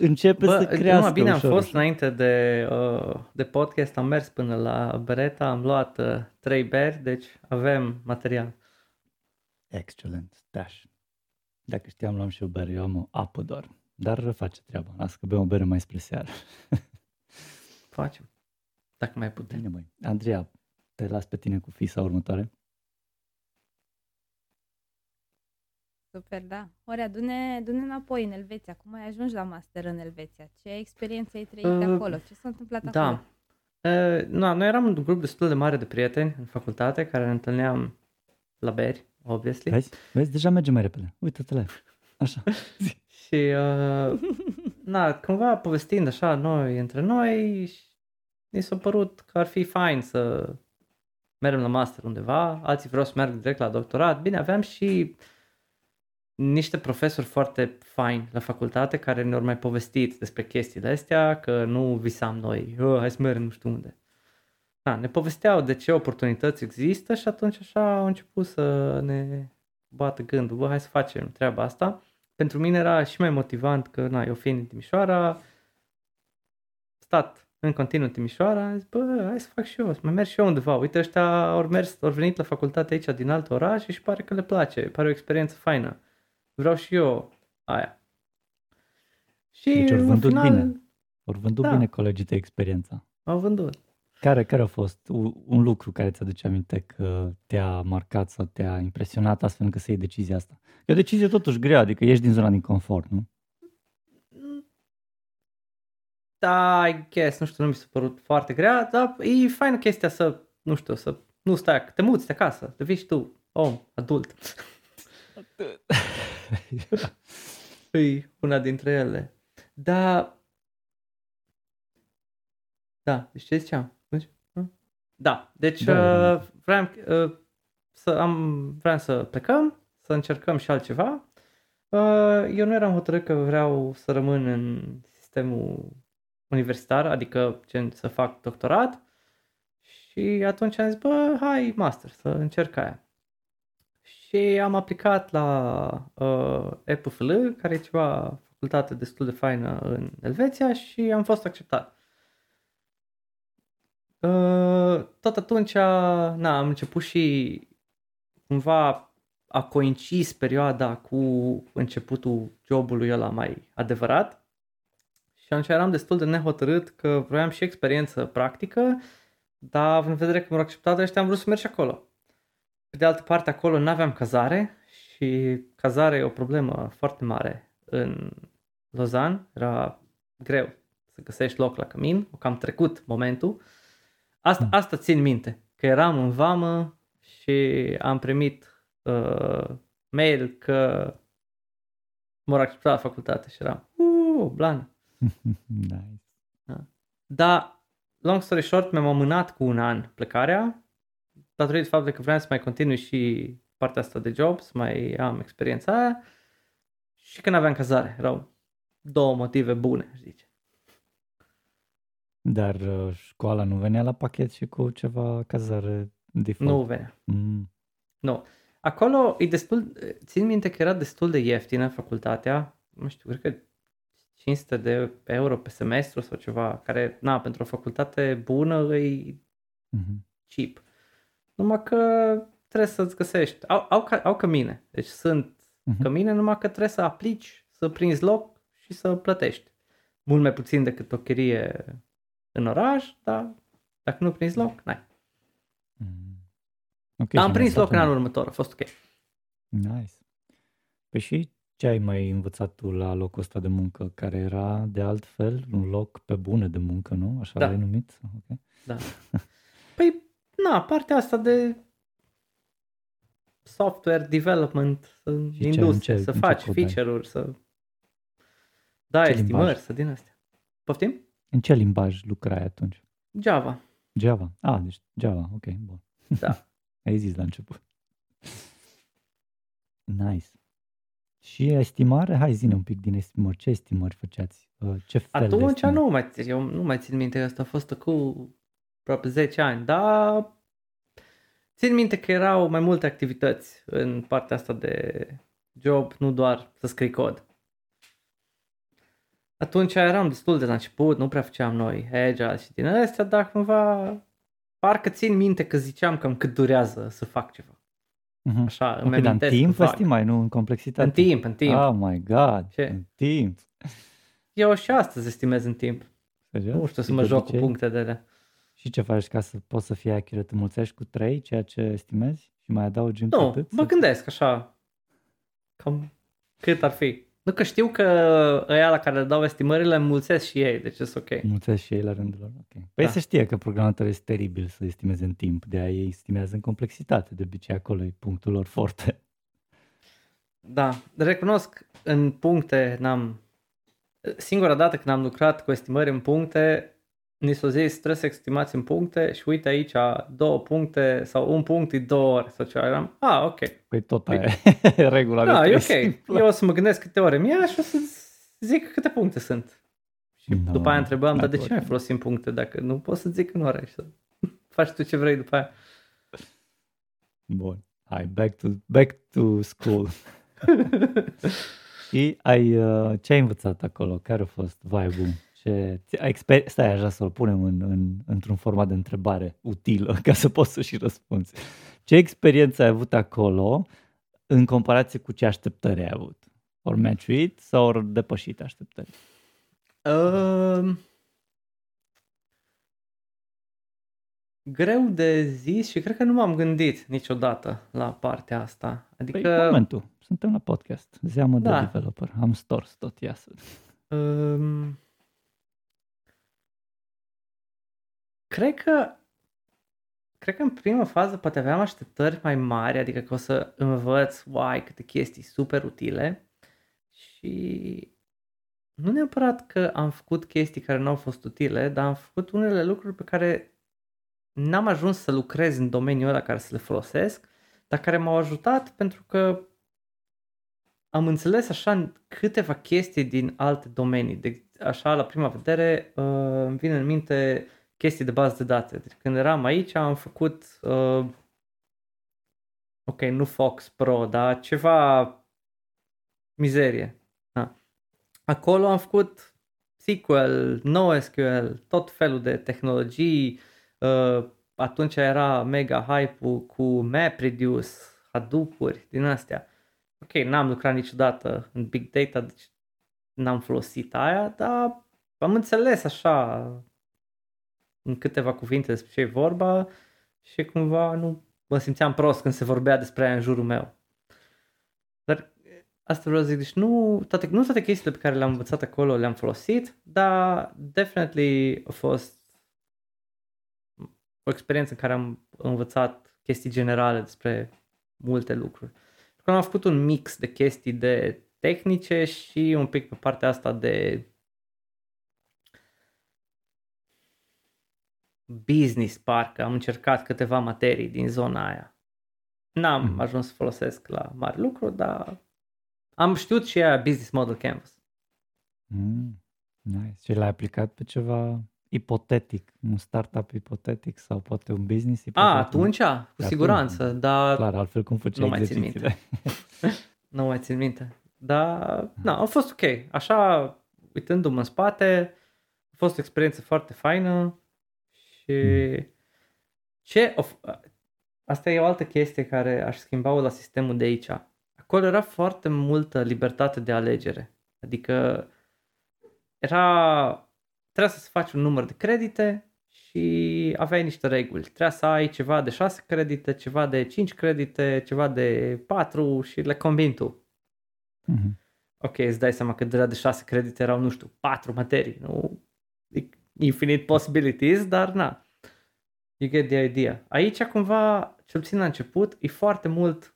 Speaker 3: Începe să
Speaker 1: Bă,
Speaker 3: crească
Speaker 1: numai bine am
Speaker 3: ușor,
Speaker 1: fost
Speaker 3: ușor.
Speaker 1: înainte de, uh, de podcast, am mers până la Bereta, am luat uh, trei beri, deci avem material.
Speaker 3: Excelent, dash. Dacă știam, luam și o bere, eu am o apă doar. Dar face treaba, las că bem o bere mai spre seară.
Speaker 1: Facem, dacă mai putem.
Speaker 3: Bine, măi. Andreea, te las pe tine cu fisa următoare.
Speaker 4: Super, da. Ori du-ne, du-ne înapoi în Elveția. Cum ai ajuns la master în Elveția? Ce experiență ai trăit
Speaker 1: Uh,
Speaker 4: acolo? Ce s-a întâmplat acolo?
Speaker 1: Da. Uh, nu, noi eram un grup destul de mare de prieteni în facultate care ne întâlneam la beri, obviously.
Speaker 3: Vezi? Vezi? Deja merge mai repede. Uite-te la ea. Așa.
Speaker 1: Și, uh, na, cumva povestind așa noi între noi, și ni s-a părut că ar fi fain să mergem la master undeva, alții vreau să merg direct la doctorat. Bine, aveam și niște profesori foarte faini la facultate care ne-au mai povestit despre chestiile astea, că nu visam noi, oh, hai să mergem nu știu unde. Da, ne povesteau de ce oportunități există și atunci așa au început să ne bată gândul, bă, hai să facem treaba asta. Pentru mine era și mai motivant că, na, eu fiind în Timișoara, stat în continuu în Timișoara, am zis, bă, hai să fac și eu, să mai merg și eu undeva. Uite, ăștia au mers, au venit la facultate aici din alt oraș și pare că le place, pare o experiență faină. Vreau și eu aia. Și
Speaker 3: Deci au
Speaker 1: în
Speaker 3: vândut
Speaker 1: final,
Speaker 3: bine. Au vândut
Speaker 1: Da.
Speaker 3: bine colegii tăi experiența.
Speaker 1: Au vândut.
Speaker 3: Care, care a fost u- un lucru care ți-aduce aminte că te-a marcat sau te-a impresionat astfel încât să iei decizia asta? E o decizie totuși grea, adică ieși din zona din confort, nu?
Speaker 1: Da, I guess, nu știu, nu mi s-a părut foarte grea, dar e faină chestia să, nu știu, să nu stai, te muți de acasă, devii și tu om, adult. e una dintre ele. Da, da, deci ce ziceam? Deci, nu? Da, deci
Speaker 3: Da.
Speaker 1: uh, vreau, uh, să am, vreau să plecăm, să încercăm și altceva. Uh, eu nu eram hotărât că vreau să rămân în sistemul universitar, adică gen să fac doctorat și atunci am zis, bă, hai master, să încerc aia. Și am aplicat la uh, EPFL, care e ceva facultate destul de faină în Elveția și am fost acceptat. Uh, tot atunci, na, am început și cumva a coincis perioada cu începutul jobului ăla mai adevărat și atunci eram destul de nehotărât că vroiam și experiență practică, dar având în vedere că m-au acceptat ăștia am vrut să merg și acolo. Pe de altă parte, acolo nu aveam cazare și cazare e o problemă foarte mare în Lozan. Era greu să găsești loc la cămin, o cam trecut momentul. Asta,
Speaker 3: Mm.
Speaker 1: asta țin minte, că eram în vamă și am primit uh, mail că m-au acceptat la facultate și eram, uh, blană.
Speaker 3: nice.
Speaker 1: Dar, long story short, mi-am amânat cu un an plecarea, datorită faptului că vreau să mai continui și partea asta de job, să mai am experiența aia și că n-aveam cazare. Erau două motive bune, aș zice.
Speaker 3: Dar uh, școala nu venea la pachet și cu ceva cazare default?
Speaker 1: Nu venea.
Speaker 3: Mm.
Speaker 1: Nu. Acolo e destul, țin minte că era destul de ieftină facultatea, nu știu, cred că 500 de euro pe semestru sau ceva, care, na, pentru o facultate bună e
Speaker 3: Mhm.
Speaker 1: cheap. Numai că trebuie să-ți găsești. Au, au, ca- au cămine. Deci sunt
Speaker 3: Mhm.
Speaker 1: cămine, numai că trebuie să aplici, să prinzi loc și să plătești. Mult mai puțin decât o chirie în oraș, dar dacă nu prinzi loc, n-ai.
Speaker 3: Mm. Ok,
Speaker 1: Dar am
Speaker 3: și
Speaker 1: prins
Speaker 3: învățat
Speaker 1: loc în
Speaker 3: un-
Speaker 1: anul următor, a fost ok.
Speaker 3: Nice. Păi și ce ai mai învățat tu la locul ăsta de muncă, care era de altfel un loc pe bune de muncă, nu? Așa
Speaker 1: Da.
Speaker 3: l-ai numit? Ok.
Speaker 1: Da. Păi, na, partea asta de software development în
Speaker 3: Și ce-
Speaker 1: industrie,
Speaker 3: în ce-
Speaker 1: să
Speaker 3: în ce
Speaker 1: faci
Speaker 3: cod ai?
Speaker 1: feature-uri, să dai
Speaker 3: Ce
Speaker 1: estimări,
Speaker 3: limbaj?
Speaker 1: să din astea. Poftim?
Speaker 3: În ce limbaj lucrai atunci?
Speaker 1: Java.
Speaker 3: Java. Ah, deci Java, ok, bun.
Speaker 1: Da.
Speaker 3: Ai zis la început. Nice. Și estimare? Hai zine un pic din estimări. Ce estimări făceați? Uh, Ce fel de
Speaker 1: Atunci
Speaker 3: estimări?
Speaker 1: nu mai, țin- eu nu mai țin minte că asta a fost cu aproape 10 ani, dar țin minte că erau mai multe activități în partea asta de job, nu doar să scrii cod. Atunci eram destul de la început, nu prea făceam noi agile și din astea, dar cumva parcă țin minte că ziceam cam cât durează să fac ceva.
Speaker 3: Mhm.
Speaker 1: Așa, îmi
Speaker 3: Ok, dar în
Speaker 1: amintesc
Speaker 3: timp
Speaker 1: vag.
Speaker 3: estimai, nu în complexitate?
Speaker 1: În timp, în timp.
Speaker 3: Oh my god,
Speaker 1: Ce?
Speaker 3: în timp.
Speaker 1: Eu și astăzi estimez în timp.
Speaker 3: Serios?
Speaker 1: Nu știu să
Speaker 3: Și
Speaker 1: mă
Speaker 3: de
Speaker 1: joc cu
Speaker 3: obicei?
Speaker 1: puncte de ele.
Speaker 3: Și ce faci ca să poți să fii accurate? Înmulțești cu 3 ceea ce estimezi și mai adaugi încă
Speaker 1: Nu,
Speaker 3: atât?
Speaker 1: mă
Speaker 3: Sau-
Speaker 1: gândesc așa, cam cât ar fi. Nu că știu că ăia la care le dau estimările mulțesc și ei, deci e ok.
Speaker 3: Mulțești și ei la rândul lor. Ok. Păi
Speaker 1: Da.
Speaker 3: se știe că programatorul este teribil să estimeze în timp, de aia ei estimează în complexitate, de obicei acolo e punctul lor forte.
Speaker 1: Da, recunosc, în puncte n-am... Singura dată când am lucrat cu estimări în puncte, ni s-a zis trebuie să estimați în puncte și uite aici două puncte sau un punct e două ori sau ceva. Eram, ah, ok.
Speaker 3: Păi tot
Speaker 1: Păi-
Speaker 3: aia e regula
Speaker 1: Da,
Speaker 3: de
Speaker 1: e
Speaker 3: trei
Speaker 1: ok.
Speaker 3: simplă.
Speaker 1: Eu o să mă gândesc câte ore mi și o să zic câte puncte sunt. Și
Speaker 3: No,
Speaker 1: după aia întrebam, dar de ce
Speaker 3: not
Speaker 1: mai
Speaker 3: working.
Speaker 1: folosim puncte dacă nu poți să zic în ore și să faci tu ce vrei după aia.
Speaker 3: Bun. Hai, back to, back to school. și ai, uh, ce ai învățat acolo? Care a fost vibe-ul? Ce, ți- ai exper- Stai așa să-l punem în, în, într-un format de întrebare utilă ca să poți să și răspunzi. Ce experiență ai avut acolo în comparație cu ce așteptări ai avut? Ori matchuit sau ori depășit așteptări?
Speaker 1: Um, greu de zis și cred că nu m-am gândit niciodată la partea asta.
Speaker 3: Păi,
Speaker 1: Adică,
Speaker 3: momentul. Suntem la podcast. Zeamă
Speaker 1: Da.
Speaker 3: de developer. Am stors tot iasă.
Speaker 1: um, cred că cred că în prima fază poate aveam așteptări mai mari, adică că o să învăț, uai, câte chestii super utile și nu neapărat că am făcut chestii care nu au fost utile, dar am făcut unele lucruri pe care n-am ajuns să lucrez în domeniul ăla care să le folosesc, dar care m-au ajutat pentru că am înțeles așa câteva chestii din alte domenii. De, așa, la prima vedere, uh, îmi vine în minte chestii de bază de date. Deci, când eram aici, am făcut, uh, ok, nu Fox Pro, dar ceva mizerie. Da. Acolo am făcut SQL, NoSQL, tot felul de tehnologii. Uh, atunci era mega hype-ul cu MapReduce, Hadoop-uri, din astea. Ok, n-am lucrat niciodată în Big Data, deci n-am folosit aia, dar am înțeles așa în câteva cuvinte despre ce e vorba și cumva nu mă simțeam prost când se vorbea despre aia în jurul meu. Dar asta vreau să zic, deci nu toate, nu toate chestiile pe care le-am învățat acolo le-am folosit, dar definitely a fost o experiență în care am învățat chestii generale despre multe lucruri. Pentru că am făcut un mix de chestii de tehnice și un pic pe partea asta de business, parcă am încercat câteva materii din zona aia. N-am
Speaker 3: Mhm.
Speaker 1: ajuns să folosesc la mari lucru, dar am știut și aia Business Model Canvas.
Speaker 3: Mm, nice. Și l-ai aplicat pe ceva ipotetic, un startup ipotetic sau poate un business ipotetic?
Speaker 1: A, atunci? Cu
Speaker 3: atunci,
Speaker 1: siguranță, dar
Speaker 3: Clar, altfel cum făceai
Speaker 1: Nu mai țin
Speaker 3: exercițiile?
Speaker 1: nu mai țin minte. Dar, na, a fost ok. Așa, uitându-mă în spate, a fost o experiență foarte faină și ce... Of, asta e o altă chestie care aș schimba la sistemul de aici. Acolo era foarte multă libertate de alegere. Adică era... Trebuia să faci un număr de credite și aveai niște reguli. Trebuia să ai ceva de 6 credite, ceva de 5 credite, ceva de 4 și le combini tu.
Speaker 3: Mhm.
Speaker 1: Ok, îți dai seama că de la de 6 credite erau, nu știu, 4 materii, nu infinite possibilities, dar na. You get the idea. Aici cumva, cel puțin la început, e foarte mult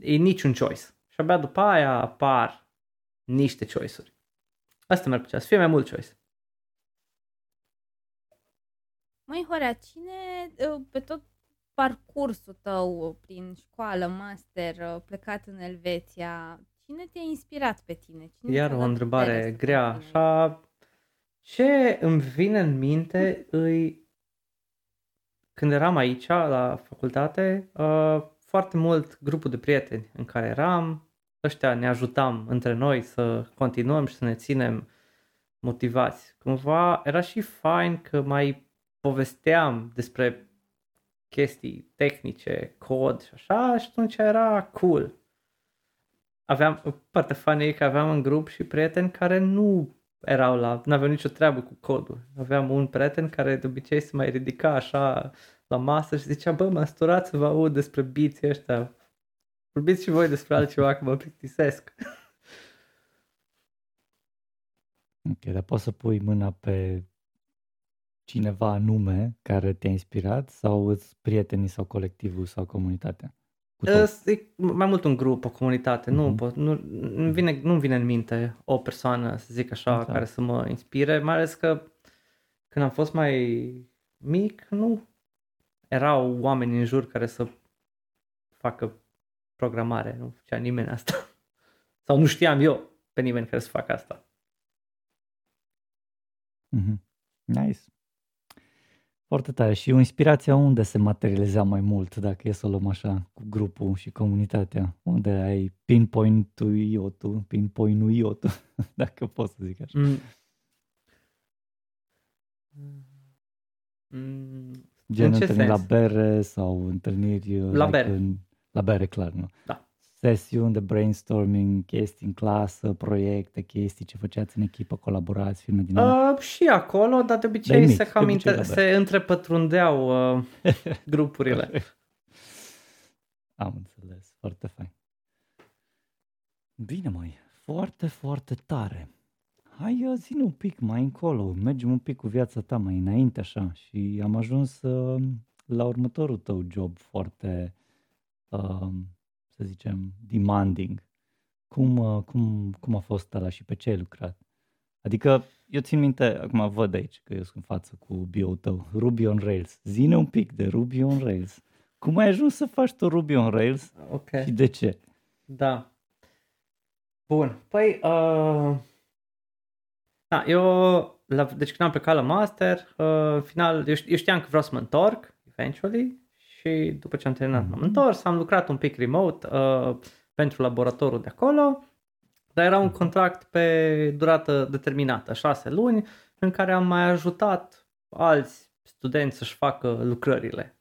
Speaker 1: e niciun choice. Și abia după aia apar niște choice-uri. Asta mi-ar plăcea, să fie mai mult choice.
Speaker 4: Măi, Horea, cine uh, pe tot parcursul tău prin școală, master, uh, plecat în Elveția, cine te-a inspirat pe tine? Cine
Speaker 1: Iar
Speaker 4: ți-a
Speaker 1: o
Speaker 4: dat
Speaker 1: întrebare
Speaker 4: putere să
Speaker 1: grea.
Speaker 4: continui?
Speaker 1: Așa, ce îmi vine în minte îi când eram aici la facultate, uh, foarte mult grupul de prieteni în care eram, ăștia ne ajutam între noi să continuăm și să ne ținem motivați. Cumva era și fain că mai povesteam despre chestii tehnice, cod și așa și atunci era cool. Aveam, partea funny e că aveam în grup și prieteni care nu erau la, nu aveau nicio treabă cu codul. Aveam un prieten care de obicei se mai ridica așa la masă și zicea, bă, mă sturat să vă aud despre biții ăștia. Vorbiți și voi despre altceva, că mă plictisesc.
Speaker 3: Ok, dar poți să pui mâna pe cineva anume care te-a inspirat sau îți prietenii sau colectivul sau comunitatea? Cu tot.
Speaker 1: E mai mult un grup, o comunitate. Nu,
Speaker 3: Mhm.
Speaker 1: pot, nu, nu, vine, nu vine în minte o persoană, să zic așa,
Speaker 3: Da.
Speaker 1: care să mă inspire, mai ales că când am fost mai mic, nu erau oameni în jur care să facă programare. Nu făcea nimeni asta. Sau nu știam eu pe nimeni care să facă asta.
Speaker 3: Mhm. Nice. Foarte tare. Și inspirația unde se materializa mai mult, dacă e să o luăm așa, cu grupul și comunitatea? Unde ai pinpoint-ul tu, pinpoint-ul tu, dacă pot să zic așa.
Speaker 1: Mm. Mm.
Speaker 3: Gen
Speaker 1: În ce
Speaker 3: întâlniri la
Speaker 1: sens?
Speaker 3: bere sau întâlniri uh,
Speaker 1: La
Speaker 3: like
Speaker 1: bere.
Speaker 3: În, la bere, clar, nu?
Speaker 1: Da.
Speaker 3: Sesiuni de brainstorming, chestii în clasă, proiecte, chestii ce făceați în echipă, colaborați, filme din alea.
Speaker 1: Uh, și acolo, dar de
Speaker 3: Dar e
Speaker 1: obicei
Speaker 3: mic,
Speaker 1: se
Speaker 3: de
Speaker 1: cam
Speaker 3: obicei
Speaker 1: inter-
Speaker 3: la
Speaker 1: se întrepătrundeau uh, grupurile.
Speaker 3: Am înțeles, foarte fain. Bine, mai foarte, foarte tare. Hai, uh, zi un pic mai încolo, mergem un pic cu viața ta mai înainte așa și am ajuns uh, la următorul tău job foarte, uh, să zicem, demanding. Cum, uh, cum, cum a fost ăla și pe ce ai lucrat? Adică, eu țin minte, acum văd aici că eu sunt în față cu bio tău, Ruby on Rails. Zine un pic de Ruby on Rails. Cum ai ajuns să faci tu Ruby on Rails
Speaker 1: Ok.
Speaker 3: și de ce?
Speaker 1: Da. Bun. Păi, uh, da, eu, la, deci când am plecat la master, uh, în final, eu, ș- eu știam că vreau să mă întorc, eventually, și după ce am terminat m-am
Speaker 3: Mhm.
Speaker 1: întors, am lucrat un pic remote uh, pentru laboratorul de acolo, dar era un contract pe durată determinată, șase luni, în care am mai ajutat alți studenți să-și facă lucrările.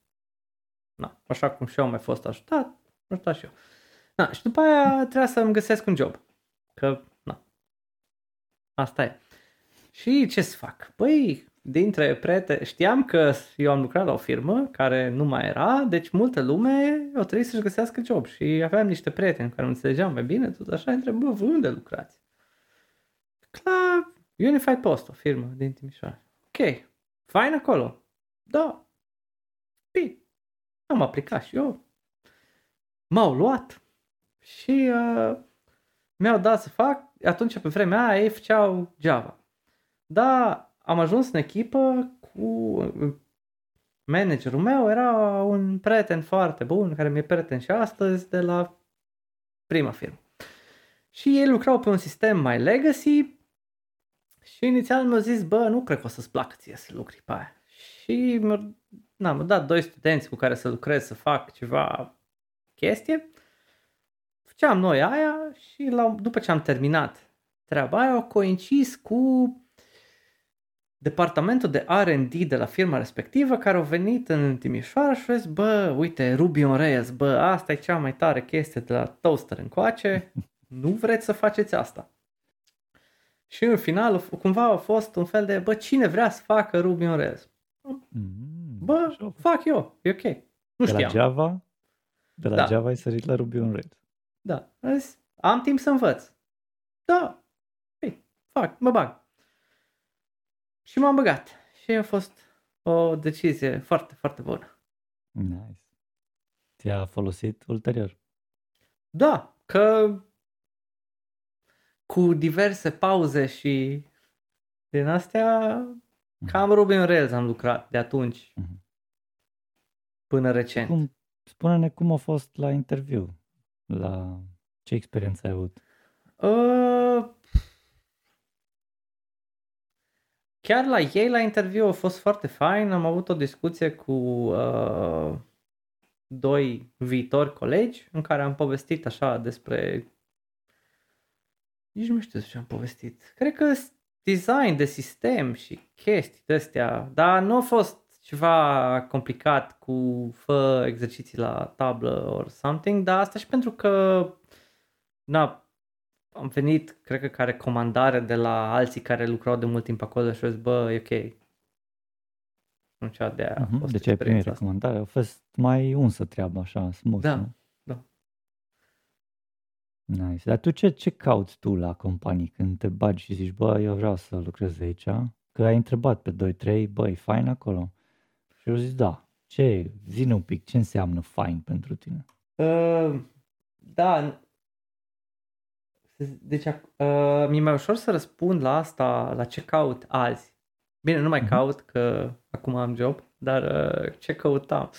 Speaker 1: Da, așa cum și eu am mai fost ajutat, am ajutat și eu. Da, și după aia trebuia să-mi găsesc un job. Că, na, asta e. Și ce să fac? Păi, dintre prieteni, știam că eu am lucrat la o firmă care nu mai era, deci multă lume o trebuie să-și găsească job. Și aveam niște prieteni care nu înțelegeam mai bine, tot așa, întreb, bă, voi unde lucrați? La Unified Post, o firmă din Timișoara. Ok, fain acolo. Da. Bine. Am aplicat și eu. M-au luat și uh, mi-au dat să fac, atunci pe vremea aia ei făceau Java. Da, am ajuns în echipă cu managerul meu, era un prieten foarte bun, care mi-e prieten și astăzi de la prima firmă. Și ei lucrau pe un sistem mai legacy și inițial mi-au zis, bă, nu cred că o să-ți placă ție să lucri pe aia. Și mi-au, na, mi-au dat doi studenți cu care să lucrez, să fac ceva chestie. Făceam noi aia și la, după ce am terminat treaba aia, au coincis cu departamentul de R&D de la firma respectivă care au venit în Timișoara și au zis, bă, uite, Ruby on Rails, bă, asta e cea mai tare chestie de la Toaster încoace, nu vreți să faceți asta? Și în final, cumva a fost un fel de, bă, cine vrea să facă Ruby on Rails?
Speaker 3: Mm,
Speaker 1: Bă,
Speaker 3: așa a fost.
Speaker 1: fac eu, e ok. Nu
Speaker 3: de la
Speaker 1: știam.
Speaker 3: Java, de la
Speaker 1: Da.
Speaker 3: Java ai sărit la Ruby on Rails.
Speaker 1: Da. Am zis, am timp să învăț. Da. Ei, fac, mă bag. Și m-am băgat. Și a fost o decizie foarte, foarte bună.
Speaker 3: Nice. Ți-a folosit ulterior.
Speaker 1: Da, că cu diverse pauze și din astea, cam Ruby on Rails am lucrat de atunci
Speaker 3: Mhm.
Speaker 1: până recent.
Speaker 3: Cum, spune-ne cum a fost la interviu, la ce experiență ai avut?
Speaker 1: Uh, chiar la ei, la interviu, a fost foarte fain. Am avut o discuție cu uh, doi viitori colegi în care am povestit așa despre... Nici nu știu ce am povestit. Cred că s- design de sistem și chestii de astea, dar nu a fost ceva complicat cu fă exerciții la tablă or something, dar asta și pentru că na, am venit, cred că ca recomandare de la alții care lucrau de mult timp acolo și au zis, bă, e ok. Atunci de aia a
Speaker 3: Mhm,
Speaker 1: fost
Speaker 3: Deci ai primit
Speaker 1: experiența asta.
Speaker 3: recomandare, a fost mai unsă treaba, așa, smooth,
Speaker 1: Da,
Speaker 3: nu?
Speaker 1: da.
Speaker 3: Nice. Dar tu ce, ce cauți tu la companii când te bagi și zici, bă, eu vreau să lucrez aici? Că ai întrebat pe 2-3, bă, e fain acolo? Și eu zis, da. Ce, zi un pic, ce înseamnă fain pentru tine?
Speaker 1: Uh, da, deci uh, mi-e mai ușor să răspund la asta, la ce caut azi. Bine, nu mai
Speaker 3: Mhm.
Speaker 1: caut că acum am job, dar uh, ce căutam?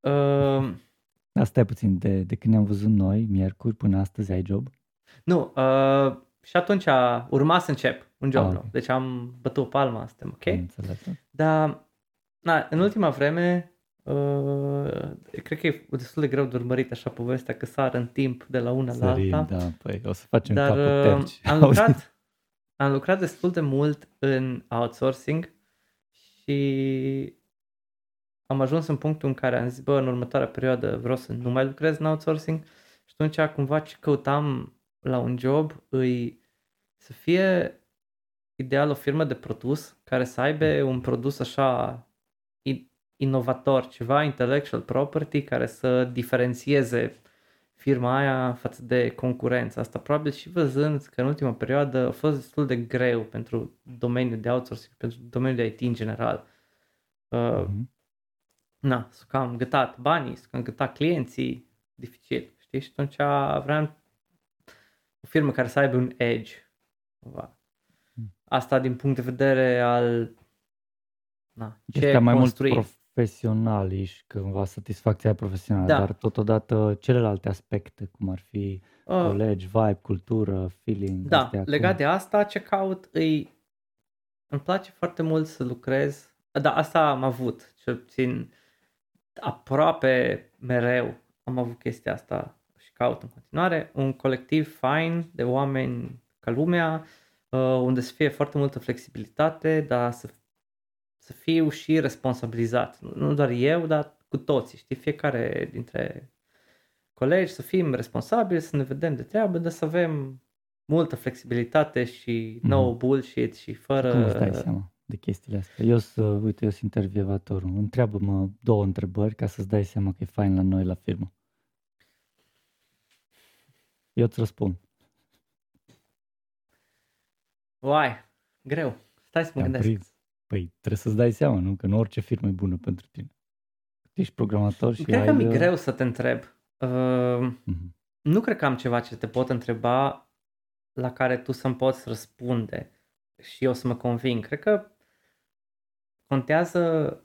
Speaker 1: Uh,
Speaker 3: Asta e puțin, de, de când ne-am văzut noi, miercuri, până astăzi ai job?
Speaker 1: Nu, uh, și atunci urma să încep un job
Speaker 3: Ah,
Speaker 1: nou.
Speaker 3: ok.
Speaker 1: Deci am bătut palma, suntem ok.
Speaker 3: Am înțeles.
Speaker 1: Dar, na, în ultima vreme, uh, cred că e destul de greu de urmărit așa povestea, că sar în timp de la una la
Speaker 3: Sărim,
Speaker 1: alta.
Speaker 3: da, păi o să facem
Speaker 1: Dar
Speaker 3: capul
Speaker 1: uh,
Speaker 3: terci.
Speaker 1: am lucrat, am lucrat destul de mult în outsourcing și am ajuns în punctul în care am zis, bă, în următoarea perioadă vreau să nu mai lucrez în outsourcing și atunci cumva ce căutam la un job îi să fie ideal o firmă de produs care să aibă un produs așa i- inovator, ceva intellectual property care să diferențieze firma aia față de concurență. Asta probabil și văzând că în ultima perioadă a fost destul de greu pentru domeniul de outsourcing, pentru domeniul de IT în general. Uh,
Speaker 3: Mhm.
Speaker 1: na, s-au cam gătat banii, s-au cam gătat clienții, dificil, știi? Și atunci vreau o firmă care să aibă un edge. cumva.
Speaker 3: Mm.
Speaker 1: Asta din punct de vedere al na, ce
Speaker 3: Ăștia mai mult
Speaker 1: construim.
Speaker 3: Profesionali și cumva satisfacția profesională,
Speaker 1: Da.
Speaker 3: dar totodată celelalte aspecte, cum ar fi
Speaker 1: Uh,
Speaker 3: colegi, vibe, cultură, feeling,
Speaker 1: Da,
Speaker 3: astea
Speaker 1: legat
Speaker 3: cum-
Speaker 1: de asta, ce caut îi... Îmi place foarte mult să lucrez. Da, asta am avut, cel puțin aproape mereu am avut chestia asta și caut în continuare. Un colectiv fain de oameni ca lumea, uh, unde să fie foarte multă flexibilitate, dar să, să fiu și responsabilizat. Nu doar eu, dar cu toții, știi? Fiecare dintre colegi să fim responsabili, să ne vedem de treabă, dar să avem multă flexibilitate și
Speaker 3: Mhm.
Speaker 1: no bullshit și fără...
Speaker 3: Cum îți dai seama de chestiile astea? Eu sunt, uite, eu sunt intervievatorul. Întreabă-mă două întrebări ca să-ți dai seama că e fain la noi la firmă. Eu îți răspund.
Speaker 1: Uai, greu. Stai să mă
Speaker 3: Te-am
Speaker 1: gândesc.
Speaker 3: prins. Păi trebuie să-ți dai seama, nu? Că nu orice firmă e bună pentru tine. Tu ești programator și
Speaker 1: Cred
Speaker 3: ai...
Speaker 1: că mi-e
Speaker 3: uh,
Speaker 1: greu să te întreb. Uh,
Speaker 3: mhm.
Speaker 1: nu cred că am ceva ce te pot întreba la care tu să-mi poți răspunde și eu să mă conving. Cred că contează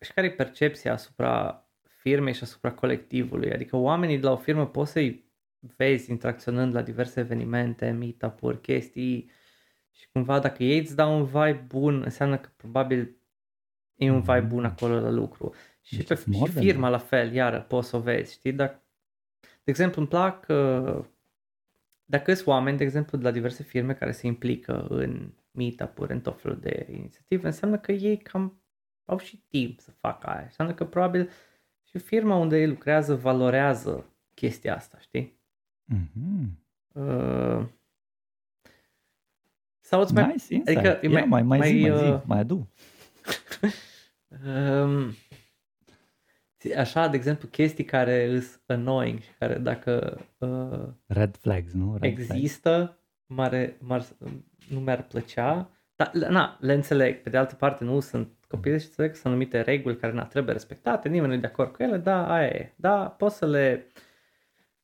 Speaker 1: și care e percepția asupra firmei și asupra colectivului. Adică oamenii de la o firmă poți să-i vezi interacționând la diverse evenimente, meetup-uri, chestii și cumva dacă ei îți dau un vibe bun, înseamnă că probabil e un vibe
Speaker 3: Mhm.
Speaker 1: bun acolo la lucru. Și,
Speaker 3: Deci
Speaker 1: pe,
Speaker 3: it's
Speaker 1: și
Speaker 3: more than
Speaker 1: firma la fel, iară, poți să o vezi, știi? Dacă, de exemplu, îmi plac, uh, dacă sunt oameni, de exemplu, de la diverse firme care se implică în meetup-uri, în tot felul de inițiative, înseamnă că ei cam au și timp să facă aia. Înseamnă că probabil și firma unde ei lucrează valorează chestia asta, știi?
Speaker 3: Mhm.
Speaker 1: Uh, sau îți mai...
Speaker 3: Nice insight.
Speaker 1: adică e
Speaker 3: Ia,
Speaker 1: mai-
Speaker 3: mai, mai,
Speaker 1: mai,
Speaker 3: zi, mai zi,
Speaker 1: uh,
Speaker 3: mai adu.
Speaker 1: Um, așa, de exemplu, chestii care îs annoying și care dacă uh,
Speaker 3: Red flags, nu? Red flags.
Speaker 1: există, mare, mar, nu mi-ar plăcea, dar na, le înțeleg. Pe de altă parte, nu sunt copii și înțeleg că sunt anumite reguli care na, trebuie respectate, nimeni nu e de acord cu ele, da, aia e. Da, poți să le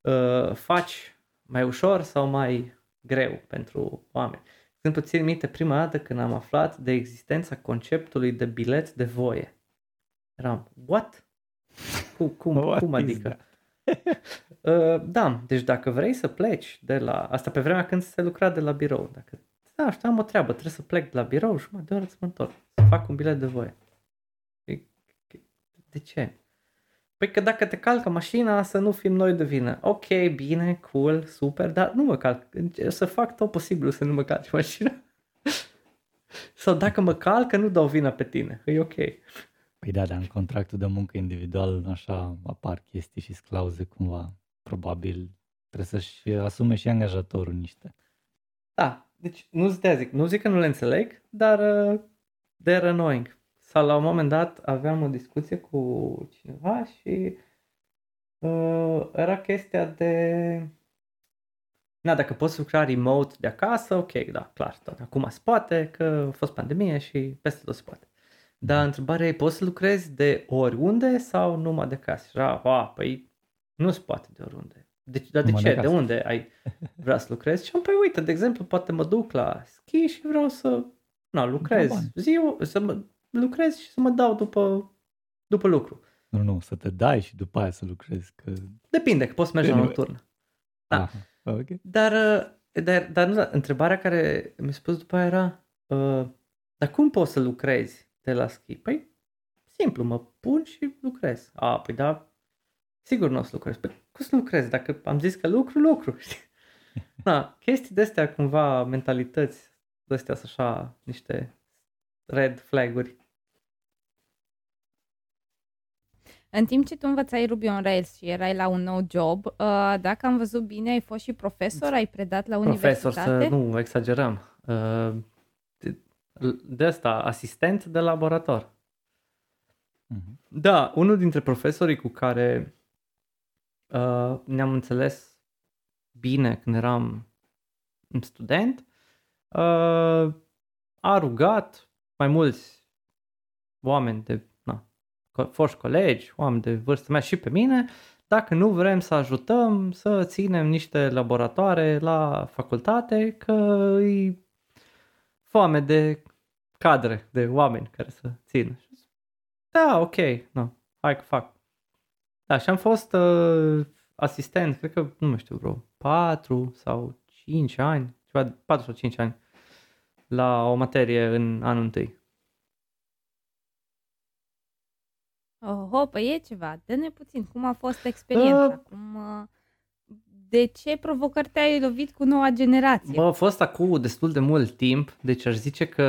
Speaker 1: uh, faci mai ușor sau mai greu pentru oameni. De exemplu, țin minte prima dată când am aflat de existența conceptului de bilet de voie. Eram, what? Cum, cum,
Speaker 3: What
Speaker 1: cum
Speaker 3: is
Speaker 1: adică? Uh, da, deci dacă vrei să pleci de la... Asta pe vremea când se lucra de la birou. Dacă, da, știu, am o treabă, trebuie să plec de la birou și mă de oră să mă întorc. Să fac un bilet de voie. Păi, De ce? Păi că dacă te calcă mașina, să nu fim noi de vină. Ok, bine, cool, super, dar nu mă calc. Încerc Să fac tot posibilul să nu mă calci mașina. Sau dacă mă calcă, nu dau vina pe tine. E ok.
Speaker 3: Păi da, dar în contractul de muncă individual așa apar chestii și clauze cumva. Probabil trebuie să-și asume și angajatorul niște.
Speaker 1: Da, deci nu zic, zic, nu zic că nu le înțeleg, dar uh, they're annoying. Sau la un moment dat aveam o discuție cu cineva și uh, era chestia de Na, dacă poți lucra remote de acasă, ok, da, clar, tot. Acum se poate, că a fost pandemie și peste tot se poate. Dar întrebarea e, poți să lucrezi de oriunde sau numai de acasă? Și era, a, păi nu se poate de oriunde. Deci, dar de
Speaker 3: Numai
Speaker 1: ce?
Speaker 3: de
Speaker 1: De,
Speaker 3: acasă.
Speaker 1: unde ai vrea să lucrezi? Și am, păi uite, de exemplu, poate mă duc la schi și vreau să na, lucrez
Speaker 3: bani.
Speaker 1: ziua, să mă lucrez și să mă dau după, după lucru.
Speaker 3: Nu, nu, să te dai și după aia să lucrezi. Că...
Speaker 1: Depinde, că poți să mergi la
Speaker 3: Anyway.
Speaker 1: nocturnă. Da.
Speaker 3: Aha, ok.
Speaker 1: Dar, uh, dar, dar nu, întrebarea care mi-a spus după aia era, uh, dar cum poți să lucrezi de la schi? Păi, simplu, mă pun și lucrez. A, păi da, sigur nu o să lucrez. Păi, cum să lucrez? Dacă am zis că lucru, lucru. știi? Da, chestii de astea, cumva, mentalități, de astea sunt așa, niște red flag-uri.
Speaker 4: În timp ce tu învățai Ruby on Rails și erai la un nou job, uh, dacă am văzut bine, ai fost și profesor, ai predat la
Speaker 1: Profesor,
Speaker 4: universitate?
Speaker 1: să nu exagerăm. Uh, de- De asta, asistent de laborator.
Speaker 3: Mhm.
Speaker 1: Da, unul dintre profesorii cu care uh, ne-am înțeles bine când eram student uh, a rugat mai mulți oameni de na, co- foști colegi, oameni de vârstă mea și pe mine, dacă nu vrem să ajutăm să ținem niște laboratoare la facultate, că e foame de cadre, de oameni care să țină. Și zic, Da, ok, no, hai că fac. Da, și am fost uh, asistent, cred că, nu mai știu, vreo 4 sau 5 ani, ceva, 4 sau 5 ani, la o materie în anul întâi.
Speaker 4: Oho, păi e ceva. Dă-ne puțin. Cum a fost experiența?
Speaker 1: Uh,
Speaker 4: Cum, uh, de ce provocări te-ai lovit cu noua generație?
Speaker 1: Bă, a fost acum destul de mult timp, deci aș zice că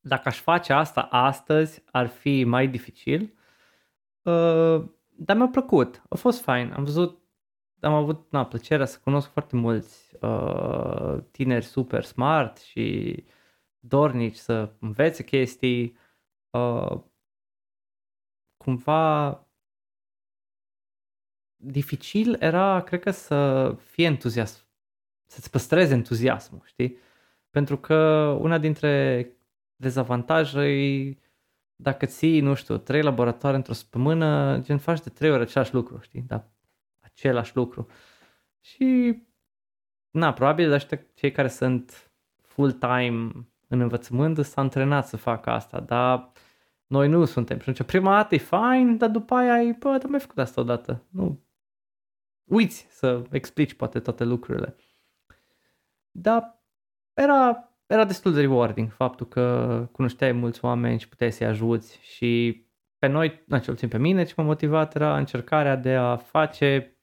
Speaker 1: dacă aș face asta astăzi, ar fi mai dificil. Uh, dar mi-a plăcut, a fost fain. Am văzut, am avut na, plăcerea să cunosc foarte mulți uh, tineri super smart și dornici să învețe chestii. Uh, cumva dificil era, cred că, să fie entuziasm, să-ți păstrezi entuziasmul, știi? Pentru că una dintre dezavantaje e dacă ții, nu știu, trei laboratoare într-o săptămână, gen faci de trei ori același lucru, știi? Da, același lucru. Și, na, probabil ăștia cei care sunt full-time în învățământ sunt antrenați să facă asta, dar noi nu suntem. Și atunci prima dată e fain, dar după aia e, bă, dar mai făcut asta odată. Nu. Uiți să explici poate toate lucrurile. Dar era, era destul de rewarding faptul că cunoșteai mulți oameni și puteai să-i ajuți și pe noi, na, cel puțin pe mine, ce m-a motivat era încercarea de a face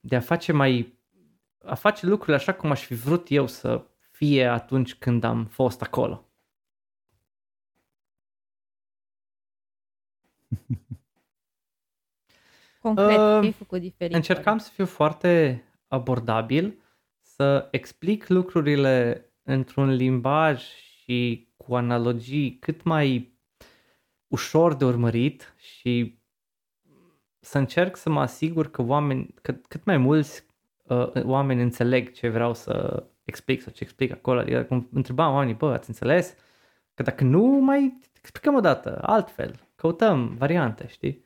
Speaker 1: de a face mai a face lucrurile așa cum aș fi vrut eu să fie atunci când am fost acolo.
Speaker 4: Concret,
Speaker 1: Uh,
Speaker 4: ce ai făcut diferit?
Speaker 1: Încercam să fiu foarte abordabil, să explic lucrurile într-un limbaj și cu analogii cât mai ușor de urmărit și să încerc să mă asigur că oameni, că cât mai mulți uh, oameni înțeleg ce vreau să explic sau ce explic acolo. Adică cum întrebam oamenii, bă, ați înțeles? Că dacă nu, mai explicăm o dată, altfel, căutăm variante, știi?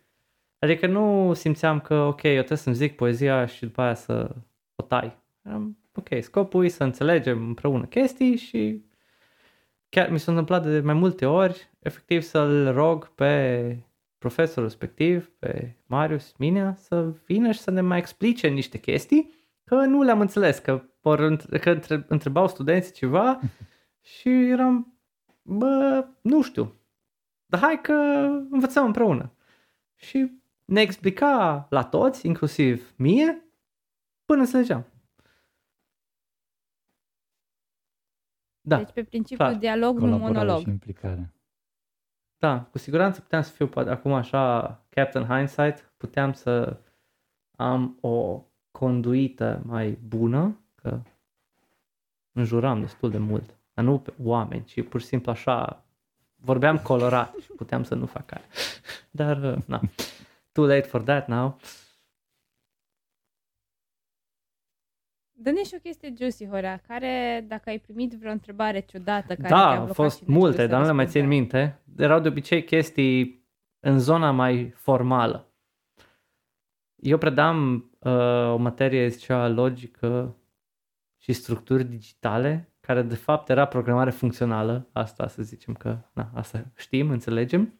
Speaker 1: Adică nu simțeam că, ok, eu trebuie să-mi zic poezia și după aia să o tai. Eram, ok, scopul e să înțelegem împreună chestii și chiar mi s-a întâmplat de mai multe ori, efectiv să-l rog pe profesorul respectiv, pe Marius Minea, să vină și să ne mai explice niște chestii, că nu le-am înțeles, că, por, că întrebau studenții ceva și eram, bă, nu știu, dar hai că învățăm împreună. Și ne explica la toți, inclusiv mie, până înțelegeam.
Speaker 4: Da. Deci pe principiu clar. dialog, nu monolog.
Speaker 3: și implicare.
Speaker 1: Da, cu siguranță puteam să fiu acum așa Captain Hindsight, puteam să am o conduită mai bună, că înjuram destul de mult, dar nu pe oameni, ci pur și simplu așa vorbeam colorat și puteam să nu fac aia. Dar, uh, na, too late for that now.
Speaker 4: Dă-ne și o chestie juicy, Horea, care, dacă ai primit vreo întrebare ciudată care
Speaker 1: Da, au fost multe, dar nu le mai țin minte. Erau de obicei chestii în zona mai formală. Eu predam uh, o materie, zicea logică și structuri digitale, care de fapt era programare funcțională, asta să zicem că, na, asta știm, înțelegem.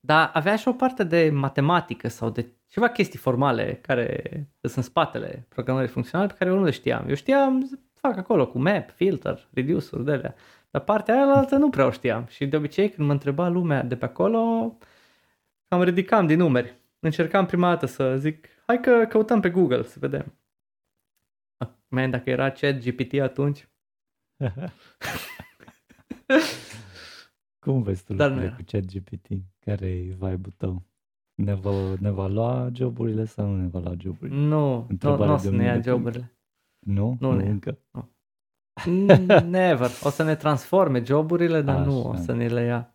Speaker 1: Dar avea și o parte de matematică sau de ceva chestii formale care sunt în spatele programării funcționale pe care eu nu le știam. Eu știam, fac acolo cu map, filter, reducer, de alea. Dar partea aia altă nu prea o știam. Și de obicei când mă întreba lumea de pe acolo, cam ridicam din numeri. Încercam prima dată să zic, hai că căutăm pe Google să vedem. Man, dacă era chat GPT atunci.
Speaker 3: Cum vezi tu Dar cu chat GPT? Care e vibe-ul tău? Ne va, ne va lua joburile sau nu ne va lua joburile?
Speaker 1: Nu, nu, nu o să ne ia joburile.
Speaker 3: Nu? Nu, nu încă. Nu.
Speaker 1: Never. O să ne transforme joburile, dar așa. nu o să ne le ia.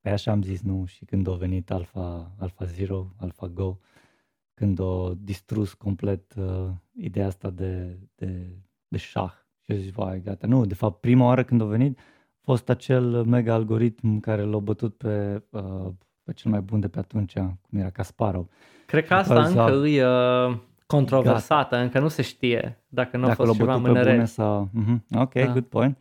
Speaker 3: Păi așa am zis, nu? Și când a venit Alpha, Alpha Zero, Alpha Go, când a distrus complet uh, ideea asta de, de, de șah. Și eu zic, vai, gata. Nu, de fapt, prima oară când a venit, a fost acel mega algoritm care l-a bătut pe uh, pe cel mai bun de pe atunci, cum era Kasparov.
Speaker 1: Cred că asta încă e uh, controversată, Gata. încă nu se știe dacă nu a fost ceva mânere.
Speaker 3: Sau... Mm-hmm. Ok, da. good point.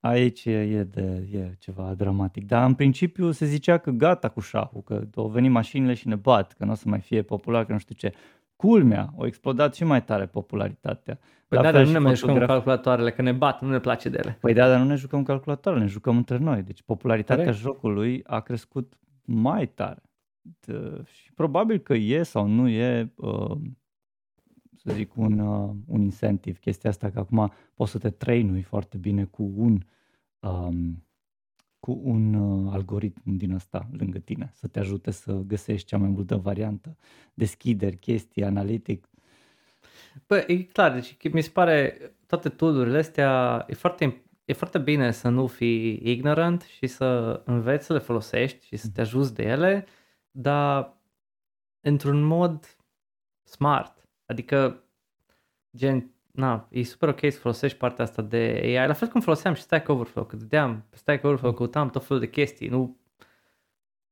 Speaker 3: Aici e, e, de, e ceva dramatic. Dar în principiu se zicea că gata cu șahul, că au venit mașinile și ne bat, că nu o să mai fie popular, că nu știu ce. Culmea, au explodat și mai tare popularitatea.
Speaker 1: Păi da, dar nu ne mai jucăm calculatoarele, că ne bat, nu ne place de ele.
Speaker 3: Păi da, dar nu ne jucăm calculatoarele, ne jucăm între noi. Deci popularitatea Corect. jocului a crescut mai tare. De, și probabil că e sau nu e, uh, să zic, un, uh, un incentiv. Chestia asta că acum poți să te trainui foarte bine cu un, um, cu un uh, algoritm din ăsta lângă tine, să te ajute să găsești cea mai multă variantă, deschideri, chestii, analitic.
Speaker 1: Păi, e clar, deci mi se pare toate tool astea, e foarte e foarte bine să nu fii ignorant și să înveți să le folosești și să te ajuți de ele, dar într-un mod smart. Adică, gen, na, e super ok să folosești partea asta de AI, la fel cum foloseam și Stack Overflow, că dădeam pe Stack Overflow, căutam tot felul de chestii, nu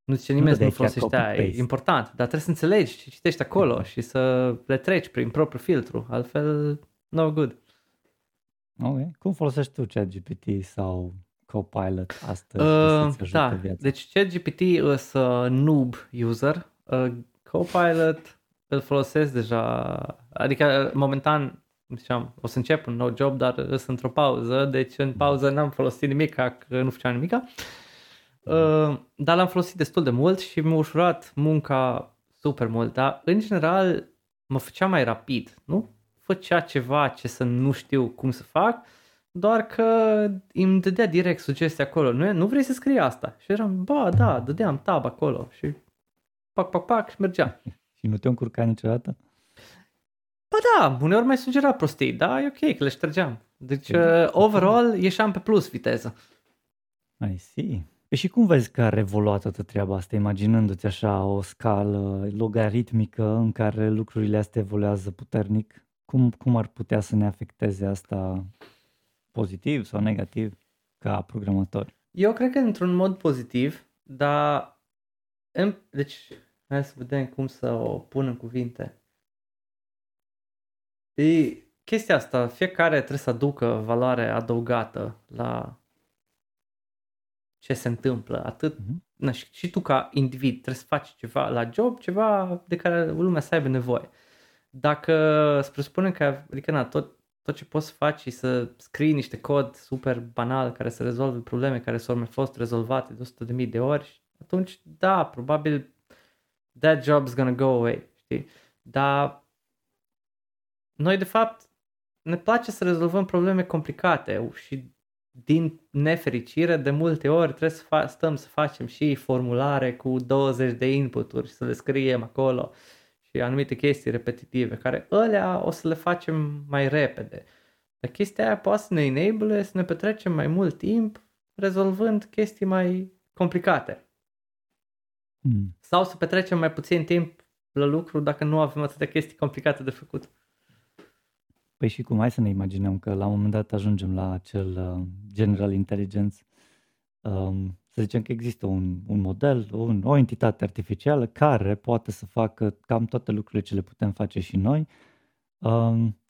Speaker 1: nu zice nimeni să nu folosești aia, e important, dar trebuie să înțelegi ce citești acolo și să le treci prin propriul filtru, altfel no good.
Speaker 3: Ok. Cum folosești tu ChatGPT sau Copilot astăzi? Uh,
Speaker 1: da, viața? deci ChatGPT sunt uh, noob user. Uh, Copilot îl folosesc deja, adică momentan ziceam, o să încep un nou job, dar sunt într-o pauză, deci în pauză n-am folosit nimic, că nu făceam nimic. Uh, dar l-am folosit destul de mult și mi-a ușurat munca super mult, dar în general mă făcea mai rapid, nu? făcea ceva ce să nu știu cum să fac, doar că îmi dădea direct sugestia acolo. Nu, nu vrei să scrii asta? Și eram, ba, da, dădeam tab acolo și pac, pac, pac și mergea.
Speaker 3: și nu te-a încurcat niciodată?
Speaker 1: Ba da, uneori mai sugera prostii, da, e ok că le ștergeam. Deci, uh, overall, ieșeam pe plus viteză.
Speaker 3: I see. Păi și cum vezi că a revoluat toată treaba asta, imaginându-ți așa o scală logaritmică în care lucrurile astea evoluează puternic? Cum, cum ar putea să ne afecteze asta pozitiv sau negativ ca programatori?
Speaker 1: Eu cred că într-un mod pozitiv, dar în, deci Hai să vedem cum să o pun în cuvinte. E, chestia asta, fiecare trebuie să aducă valoare adăugată la ce se întâmplă. Atât, mm-hmm. na, și, și tu ca individ trebuie să faci ceva la job, ceva de care lumea să aibă nevoie. Dacă îți presupune că, adică na, tot, tot ce poți să faci și să scrii niște cod super banal care să rezolve probleme care s-au mai fost rezolvate de 100.000 de ori, atunci da, probabil that job's gonna go away, știi? Dar noi de fapt ne place să rezolvăm probleme complicate și din nefericire de multe ori trebuie să fa- stăm să facem și formulare cu 20 de inputuri și să le scriem acolo și anumite chestii repetitive care alea o să le facem mai repede. Dar chestia aia poate să ne enable să ne petrecem mai mult timp rezolvând chestii mai complicate. Mm. Sau să petrecem mai puțin timp la lucru dacă nu avem atâtea chestii complicate de făcut.
Speaker 3: Păi și cum? Hai să ne imaginăm că la un moment dat ajungem la acel uh, general intelligence. Um, să zicem că există un, un model, un, o entitate artificială care poate să facă cam toate lucrurile ce le putem face și noi. Um,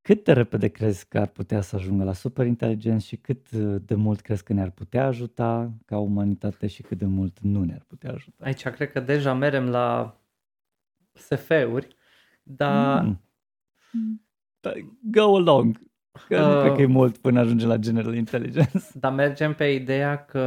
Speaker 3: cât de repede crezi că ar putea să ajungă la superinteligență și cât de mult crezi că ne-ar putea ajuta ca umanitate și cât de mult nu ne-ar putea ajuta?
Speaker 1: Aici cred că deja merem la SF-uri, dar... Mm.
Speaker 3: Da, go along. Că uh, nu cred că e mult până ajunge la general intelligence.
Speaker 1: Dar mergem pe ideea că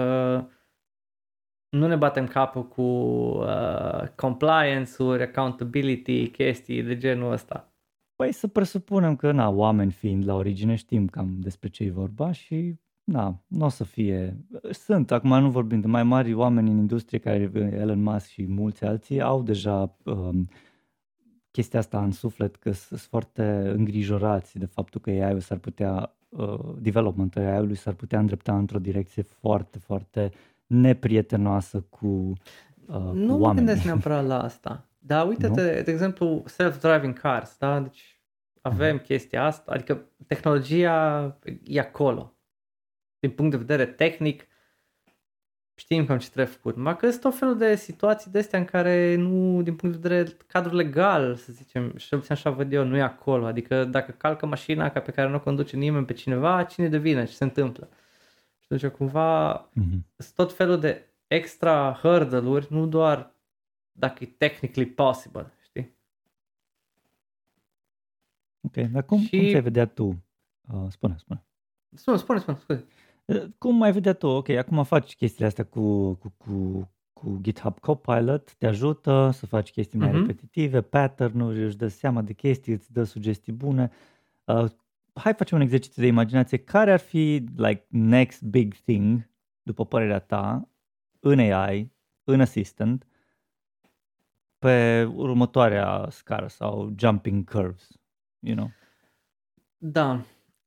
Speaker 1: nu ne batem capul cu uh, compliance-uri, accountability, chestii de genul ăsta.
Speaker 3: Păi să presupunem că, na, oameni fiind la origine știm cam despre ce e vorba și, na, nu o să fie... Sunt, acum nu vorbim de mai mari oameni în industrie care Elon Musk și mulți alții au deja um, chestia asta în suflet că sunt foarte îngrijorați de faptul că AI-ul s-ar putea, uh, developmentul AI-ului s-ar putea îndrepta într-o direcție foarte, foarte neprietenoasă cu uh,
Speaker 1: Nu
Speaker 3: mă
Speaker 1: gândesc neapărat la asta. Dar uite-te, de exemplu, self-driving cars, da? Deci avem uh-huh. chestia asta, adică tehnologia e acolo. Din punct de vedere tehnic, știm cam ce trebuie făcut. Mai că sunt tot felul de situații de astea în care nu, din punct de vedere cadru legal, să zicem, și puțin așa văd eu, nu e acolo. Adică dacă calcă mașina ca pe care nu o conduce nimeni pe cineva, cine devine, ce se întâmplă. Și atunci cumva uh-huh. sunt tot felul de extra hurdle-uri, nu doar dacă e technically possible, știi?
Speaker 3: Ok, dar cum, și... cum ți-ai vedea tu? Uh, spune, spune.
Speaker 1: Spune, spune, spune, scuze.
Speaker 3: Uh, cum ai vedea tu? Ok, acum faci chestiile astea cu, cu, cu, cu GitHub Copilot, te ajută să faci chestii mai uh-huh. repetitive, pattern-uri, își dă seama de chestii, îți dă sugestii bune. Uh, hai facem un exercițiu de imaginație. Care ar fi like next big thing, după părerea ta, în AI, în Assistant, pe următoarea scară sau jumping curves, you know?
Speaker 1: Da.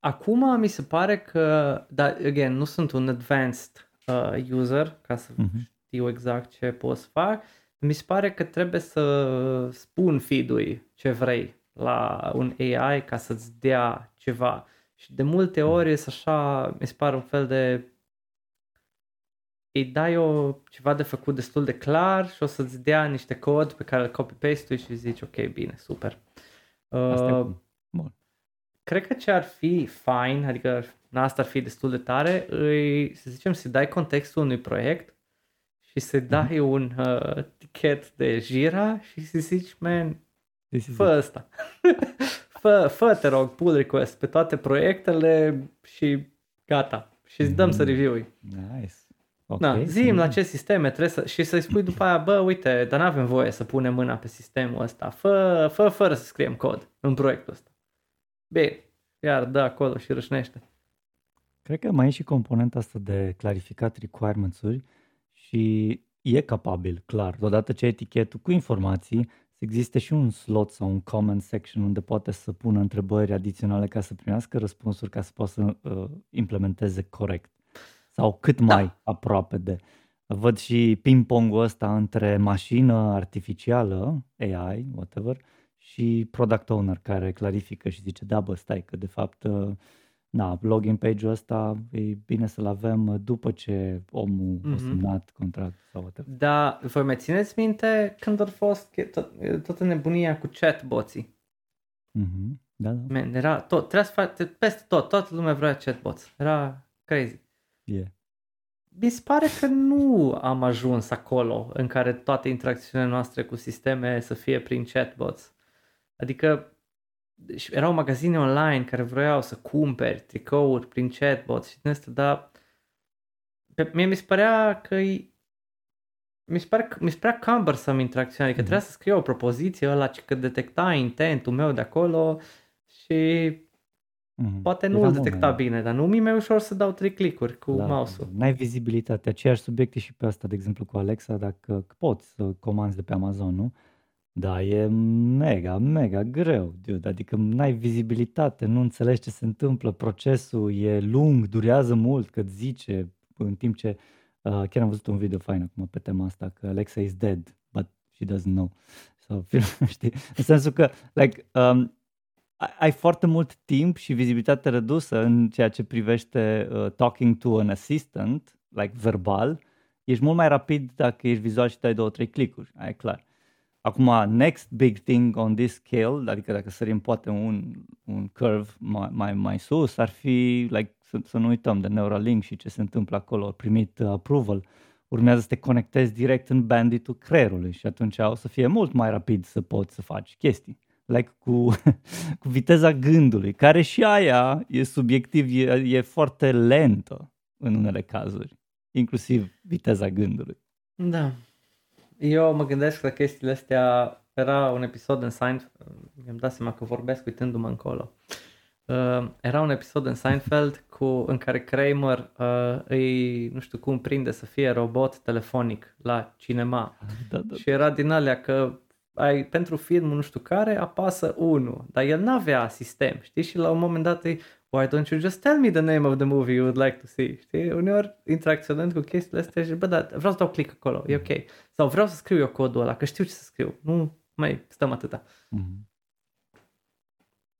Speaker 1: Acum mi se pare că, da, again, nu sunt un advanced uh, user ca să uh-huh. știu exact ce pot să fac. Mi se pare că trebuie să spun feed ce vrei la un AI ca să-ți dea ceva. Și de multe ori e așa, mi se pare un fel de îi dai o, ceva de făcut destul de clar și o să-ți dea niște cod pe care îl copy-paste și zici ok, bine, super. Uh, Bun. Cred că ce ar fi fine, adică asta ar fi destul de tare, îi, să zicem, să dai contextul unui proiect și să mhm. dai mm-hmm. un uh, tichet de Jira și să zici, man, fă asta. fă, fă, te rog, pull request pe toate proiectele și gata. Și îți dăm mm-hmm. să review
Speaker 3: Nice.
Speaker 1: Okay. Da, zim la ce sisteme trebuie să... și să-i spui după aia, bă, uite, dar nu avem voie să punem mâna pe sistemul ăsta, fă, fă fără să scriem cod în proiectul ăsta. Bine, iar dă acolo și râșnește.
Speaker 3: Cred că mai e și componenta asta de clarificat requirements-uri și e capabil, clar, odată ce ai etichetul cu informații, să existe și un slot sau un comment section unde poate să pună întrebări adiționale ca să primească răspunsuri ca să poată să uh, implementeze corect sau cât da. mai aproape de. Văd și ping-pongul ăsta între mașină artificială, AI, whatever, și product owner care clarifică și zice, da bă, stai că de fapt uh, da, login page-ul ăsta e bine să-l avem după ce omul mm-hmm. a semnat contract sau whatever.
Speaker 1: Da, voi mai țineți minte când a fost tot, toată nebunia cu chatboții?
Speaker 3: Mm-hmm. Da, da.
Speaker 1: Man, era tot, trebuia să faci, peste tot, toată lumea vrea chatbots. Era crazy.
Speaker 3: Yeah.
Speaker 1: Mi se pare că nu am ajuns acolo în care toate interacțiunile noastre cu sisteme să fie prin chatbots. Adică erau magazine online care vreau să cumperi tricouri prin chatbot și din asta, dar pe, mie mi se părea că mi se, pare, mi se părea cumbersome interacțiunea, adică mm-hmm. trebuia să scriu o propoziție ăla că detecta intentul meu de acolo și mm-hmm. poate nu îl detecta moment. bine, dar nu mi e mai ușor să dau trei clicuri cu da, mouse-ul.
Speaker 3: N-ai vizibilitate. Aceeași subiecte și pe asta, de exemplu cu Alexa, dacă poți să comanzi de pe Amazon, nu? Da, e mega, mega greu, dude. Adică n-ai vizibilitate, nu înțelegi ce se întâmplă, procesul e lung, durează mult, că zice, în timp ce uh, chiar am văzut un video fain acum pe tema asta, că Alexa is dead, but she doesn't know. Sau, știi? În sensul că, like, um, ai foarte mult timp și vizibilitate redusă în ceea ce privește uh, talking to an assistant, like verbal, ești mult mai rapid dacă ești vizual și dai două, trei clicuri, aia e clar. Acum, next big thing on this scale, adică dacă sărim poate un, un curve mai, mai, mai sus, ar fi, like, să, să nu uităm de Neuralink și ce se întâmplă acolo, primit uh, approval, urmează să te conectezi direct în banditul creierului și atunci o să fie mult mai rapid să poți să faci chestii. Like cu, cu viteza gândului, care și aia e subiectiv, e, e foarte lentă în unele cazuri, inclusiv viteza gândului.
Speaker 1: Da, eu mă gândesc la chestiile astea, era un episod în Seinfeld, mi-am dat seama că vorbesc uitându-mă încolo. Uh, era un episod în Seinfeld cu, în care Kramer uh, îi, nu știu cum, prinde să fie robot telefonic la cinema. Da, da. Și era din alea că ai, pentru filmul nu știu care apasă 1, dar el n-avea sistem, știi? Și la un moment dat îi, why don't you just tell me the name of the movie you would like to see? Știi? Uneori interacționând cu chestiile astea și bă, da, vreau să dau click acolo, e ok. Sau vreau să scriu eu codul ăla, că știu ce să scriu. Nu mai stăm atâta. Mm-hmm.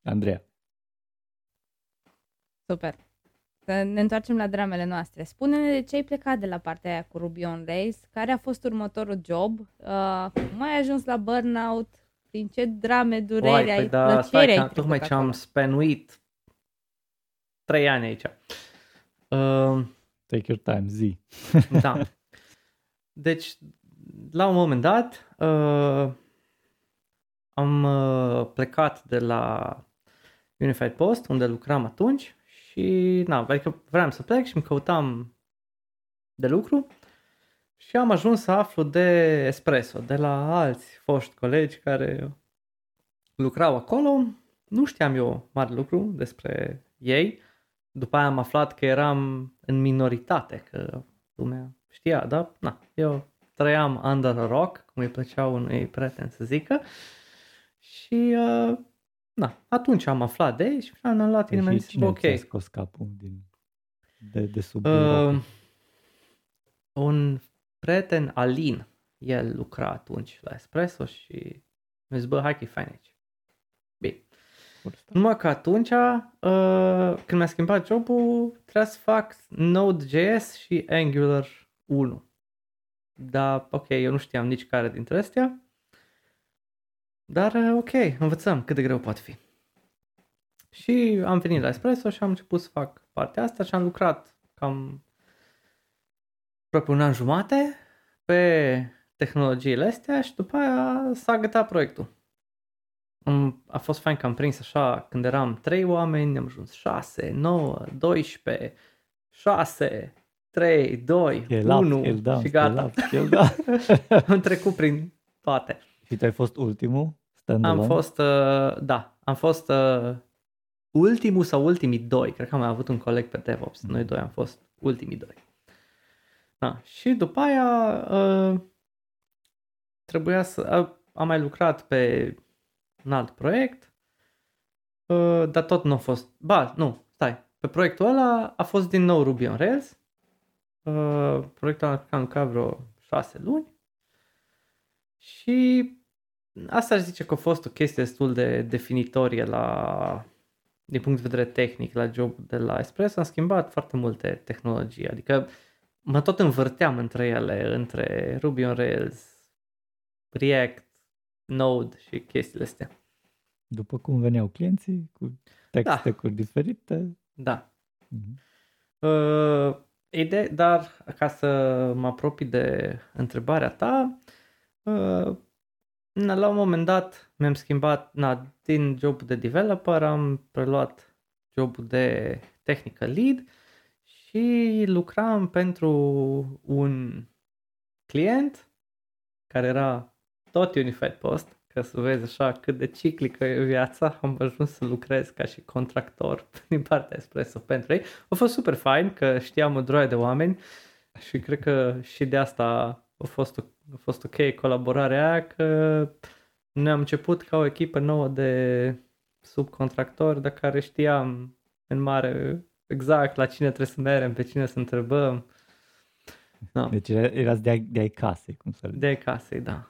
Speaker 3: Andreea.
Speaker 4: Super. Să ne întoarcem la dramele noastre. Spune-ne de ce ai plecat de la partea aia cu Ruby on Rails, care a fost următorul job, uh, cum ai ajuns la burnout, prin ce drame, dureri, Oai, ai păi da, plăcere ai
Speaker 1: Tocmai ce am spenuit trei ani aici. Uh,
Speaker 3: Take your time, zi.
Speaker 1: da. Deci, la un moment dat, uh, am uh, plecat de la Unified Post, unde lucram atunci și, na, adică vreau să plec și îmi căutam de lucru și am ajuns să aflu de Espresso, de la alți foști colegi care lucrau acolo. Nu știam eu mare lucru despre ei. După aia am aflat că eram în minoritate, că lumea știa, da? Na, eu trăiam under a rock, cum îi plăcea unui prieten să zică. Și, uh, na, atunci am aflat de ei și am luat
Speaker 3: inimă
Speaker 1: și zis, ok.
Speaker 3: Cine scos capul din, de, de sub uh,
Speaker 1: Un prieten, Alin, el lucra atunci la Espresso și mi-a zis, bă, hai că e fain aici. Bine. Numai că atunci, uh, când mi-a schimbat jobul, trebuia să fac Node.js și Angular 1. Dar, ok, eu nu știam nici care dintre astea. Dar, uh, ok, învățăm cât de greu poate fi. Și am venit la Espresso și am început să fac partea asta și am lucrat cam aproape un an jumate pe tehnologiile astea și după aia s-a gătat proiectul. A fost fain că am prins așa când eram 3 oameni, am ajuns 6, 9, 12, 6, 3, 2, scale 1 up, down, și gata. Up, am trecut prin toate.
Speaker 3: Și tu ai fost ultimul?
Speaker 1: Am fost, uh, da, am fost uh, ultimul sau ultimii doi. Cred că am mai avut un coleg pe DevOps. Noi doi am fost ultimii doi. Da. Și după aia uh, trebuia să... Uh, am mai lucrat pe un alt proiect, uh, dar tot nu a fost... Ba, nu, stai. Pe proiectul ăla a fost din nou Ruby on Rails. Uh, proiectul ăla am lucrat vreo șase luni. Și asta aș zice că a fost o chestie destul de definitorie la din punct de vedere tehnic la job de la Espresso, am schimbat foarte multe tehnologii, adică mă tot învârteam între ele, între Ruby on Rails, React, Node și chestiile astea.
Speaker 3: După cum veneau clienții cu texte da. diferite.
Speaker 1: Da. Mm-hmm. Uh, ide- dar ca să mă apropii de întrebarea ta, uh, la un moment dat mi-am schimbat, na, din jobul de developer am preluat jobul de technical lead și lucram pentru un client care era tot Unified Post, ca să vezi așa cât de ciclică e viața, am ajuns să lucrez ca și contractor din partea Espresso pentru ei. A fost super fain că știam o droaie de oameni și cred că și de asta a fost, a fost ok colaborarea aia, că noi am început ca o echipă nouă de subcontractori, de care știam în mare exact la cine trebuie să mergem, pe cine să întrebăm.
Speaker 3: Da. Deci erați de ai, de ai casei, cum să
Speaker 1: De ai casei, da.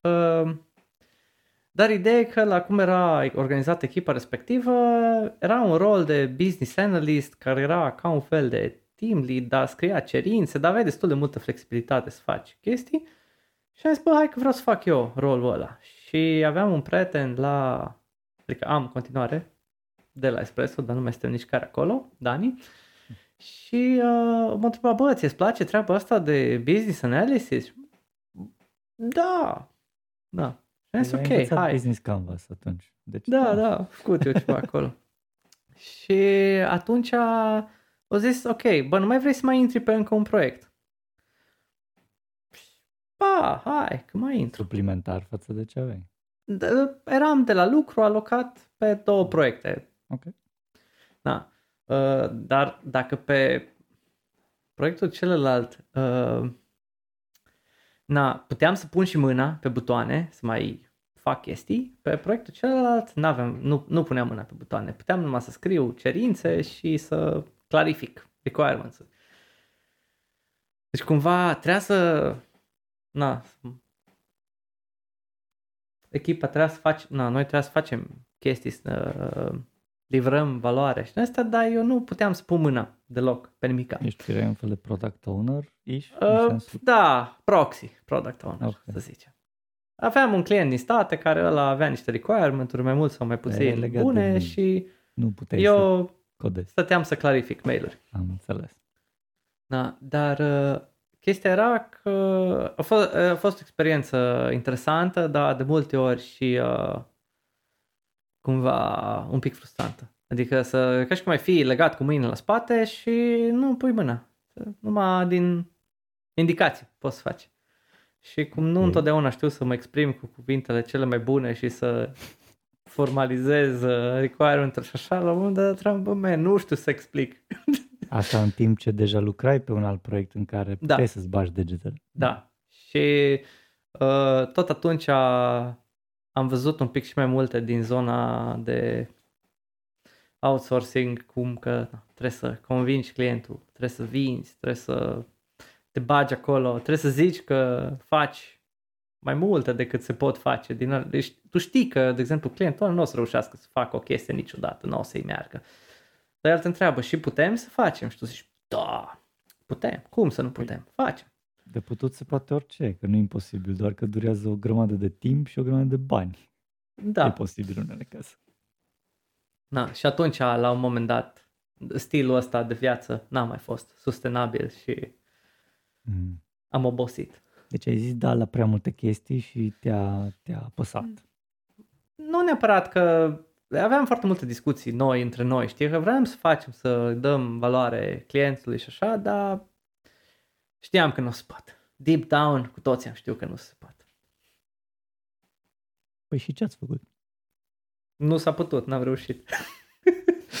Speaker 1: Așa. Uh, dar ideea e că la cum era organizată echipa respectivă, era un rol de business analyst care era ca un fel de team lead, dar scria cerințe, dar aveai destul de multă flexibilitate să faci chestii. Și am zis, bă, hai că vreau să fac eu rolul ăla. Și aveam un prieten la, adică am continuare, de la Espresso, dar nu mai suntem nici care acolo, Dani. Și uh, mă întreba, bă, ți-ți place treaba asta de business analysis? Da, da. Și ok, hai.
Speaker 3: business canvas atunci.
Speaker 1: Deci, da, da, da, făcut eu ceva acolo. Și atunci au zis, ok, bă, nu mai vrei să mai intri pe încă un proiect? Ba, hai, că mai intru.
Speaker 3: Suplimentar față de ce aveai.
Speaker 1: De, eram de la lucru alocat pe două proiecte.
Speaker 3: Ok.
Speaker 1: Da. Uh, dar dacă pe proiectul celălalt uh, na, puteam să pun și mâna pe butoane, să mai fac chestii, pe proiectul celălalt n-aveam, nu, nu puneam mâna pe butoane. Puteam numai să scriu cerințe și să clarific requirements Deci cumva trebuia să na, echipa trebuia să faci, na, noi trebuia să facem chestii, să uh, livrăm valoare și asta, dar eu nu puteam să pun mâna deloc pe nimica.
Speaker 3: Ești erai un fel de product owner? Ești,
Speaker 1: uh, da, proxy product owner, okay. să zicem. Aveam un client din state care ăla avea niște requirement-uri mai mult sau mai puțin bune și
Speaker 3: nu puteai
Speaker 1: eu
Speaker 3: să codezi.
Speaker 1: stăteam să clarific mail-uri.
Speaker 3: Am înțeles.
Speaker 1: Da, dar uh, chestia era că a fost, a fost o experiență interesantă, dar de multe ori și uh, cumva un pic frustrantă. Adică să, ca și cum ai fi legat cu mâinile la spate și nu pui mâna. Numai din indicații poți să faci. Și cum nu întotdeauna știu să mă exprim cu cuvintele cele mai bune și să formalizez uh, requirement și așa, la un moment dat treabă, bă, nu știu să explic.
Speaker 3: Asta în timp ce deja lucrai pe un alt proiect în care da. puteai să-ți bagi degetele.
Speaker 1: Da. Și uh, tot atunci am văzut un pic și mai multe din zona de outsourcing, cum că trebuie să convingi clientul, trebuie să vinzi, trebuie să te bagi acolo, trebuie să zici că faci mai multe decât se pot face. Din, deci, tu știi că, de exemplu, clientul nu o să reușească să facă o chestie niciodată, nu o să-i meargă. Dar el te întreabă, și putem să facem? Și tu zici, da, putem. Cum să nu putem? Facem.
Speaker 3: De putut se poate orice, că nu e imposibil, doar că durează o grămadă de timp și o grămadă de bani.
Speaker 1: Da.
Speaker 3: E posibil în unele cazuri.
Speaker 1: Na, și atunci, la un moment dat, stilul ăsta de viață n-a mai fost sustenabil și mm. am obosit.
Speaker 3: Deci ai zis da la prea multe chestii și te-a, te-a apăsat.
Speaker 1: Nu neapărat că aveam foarte multe discuții noi între noi, știi, că vreau să facem, să dăm valoare clientului și așa, dar știam că nu se poate. Deep down, cu toții am știut că nu se poate.
Speaker 3: Păi și ce ați făcut?
Speaker 1: Nu s-a putut, n-am reușit.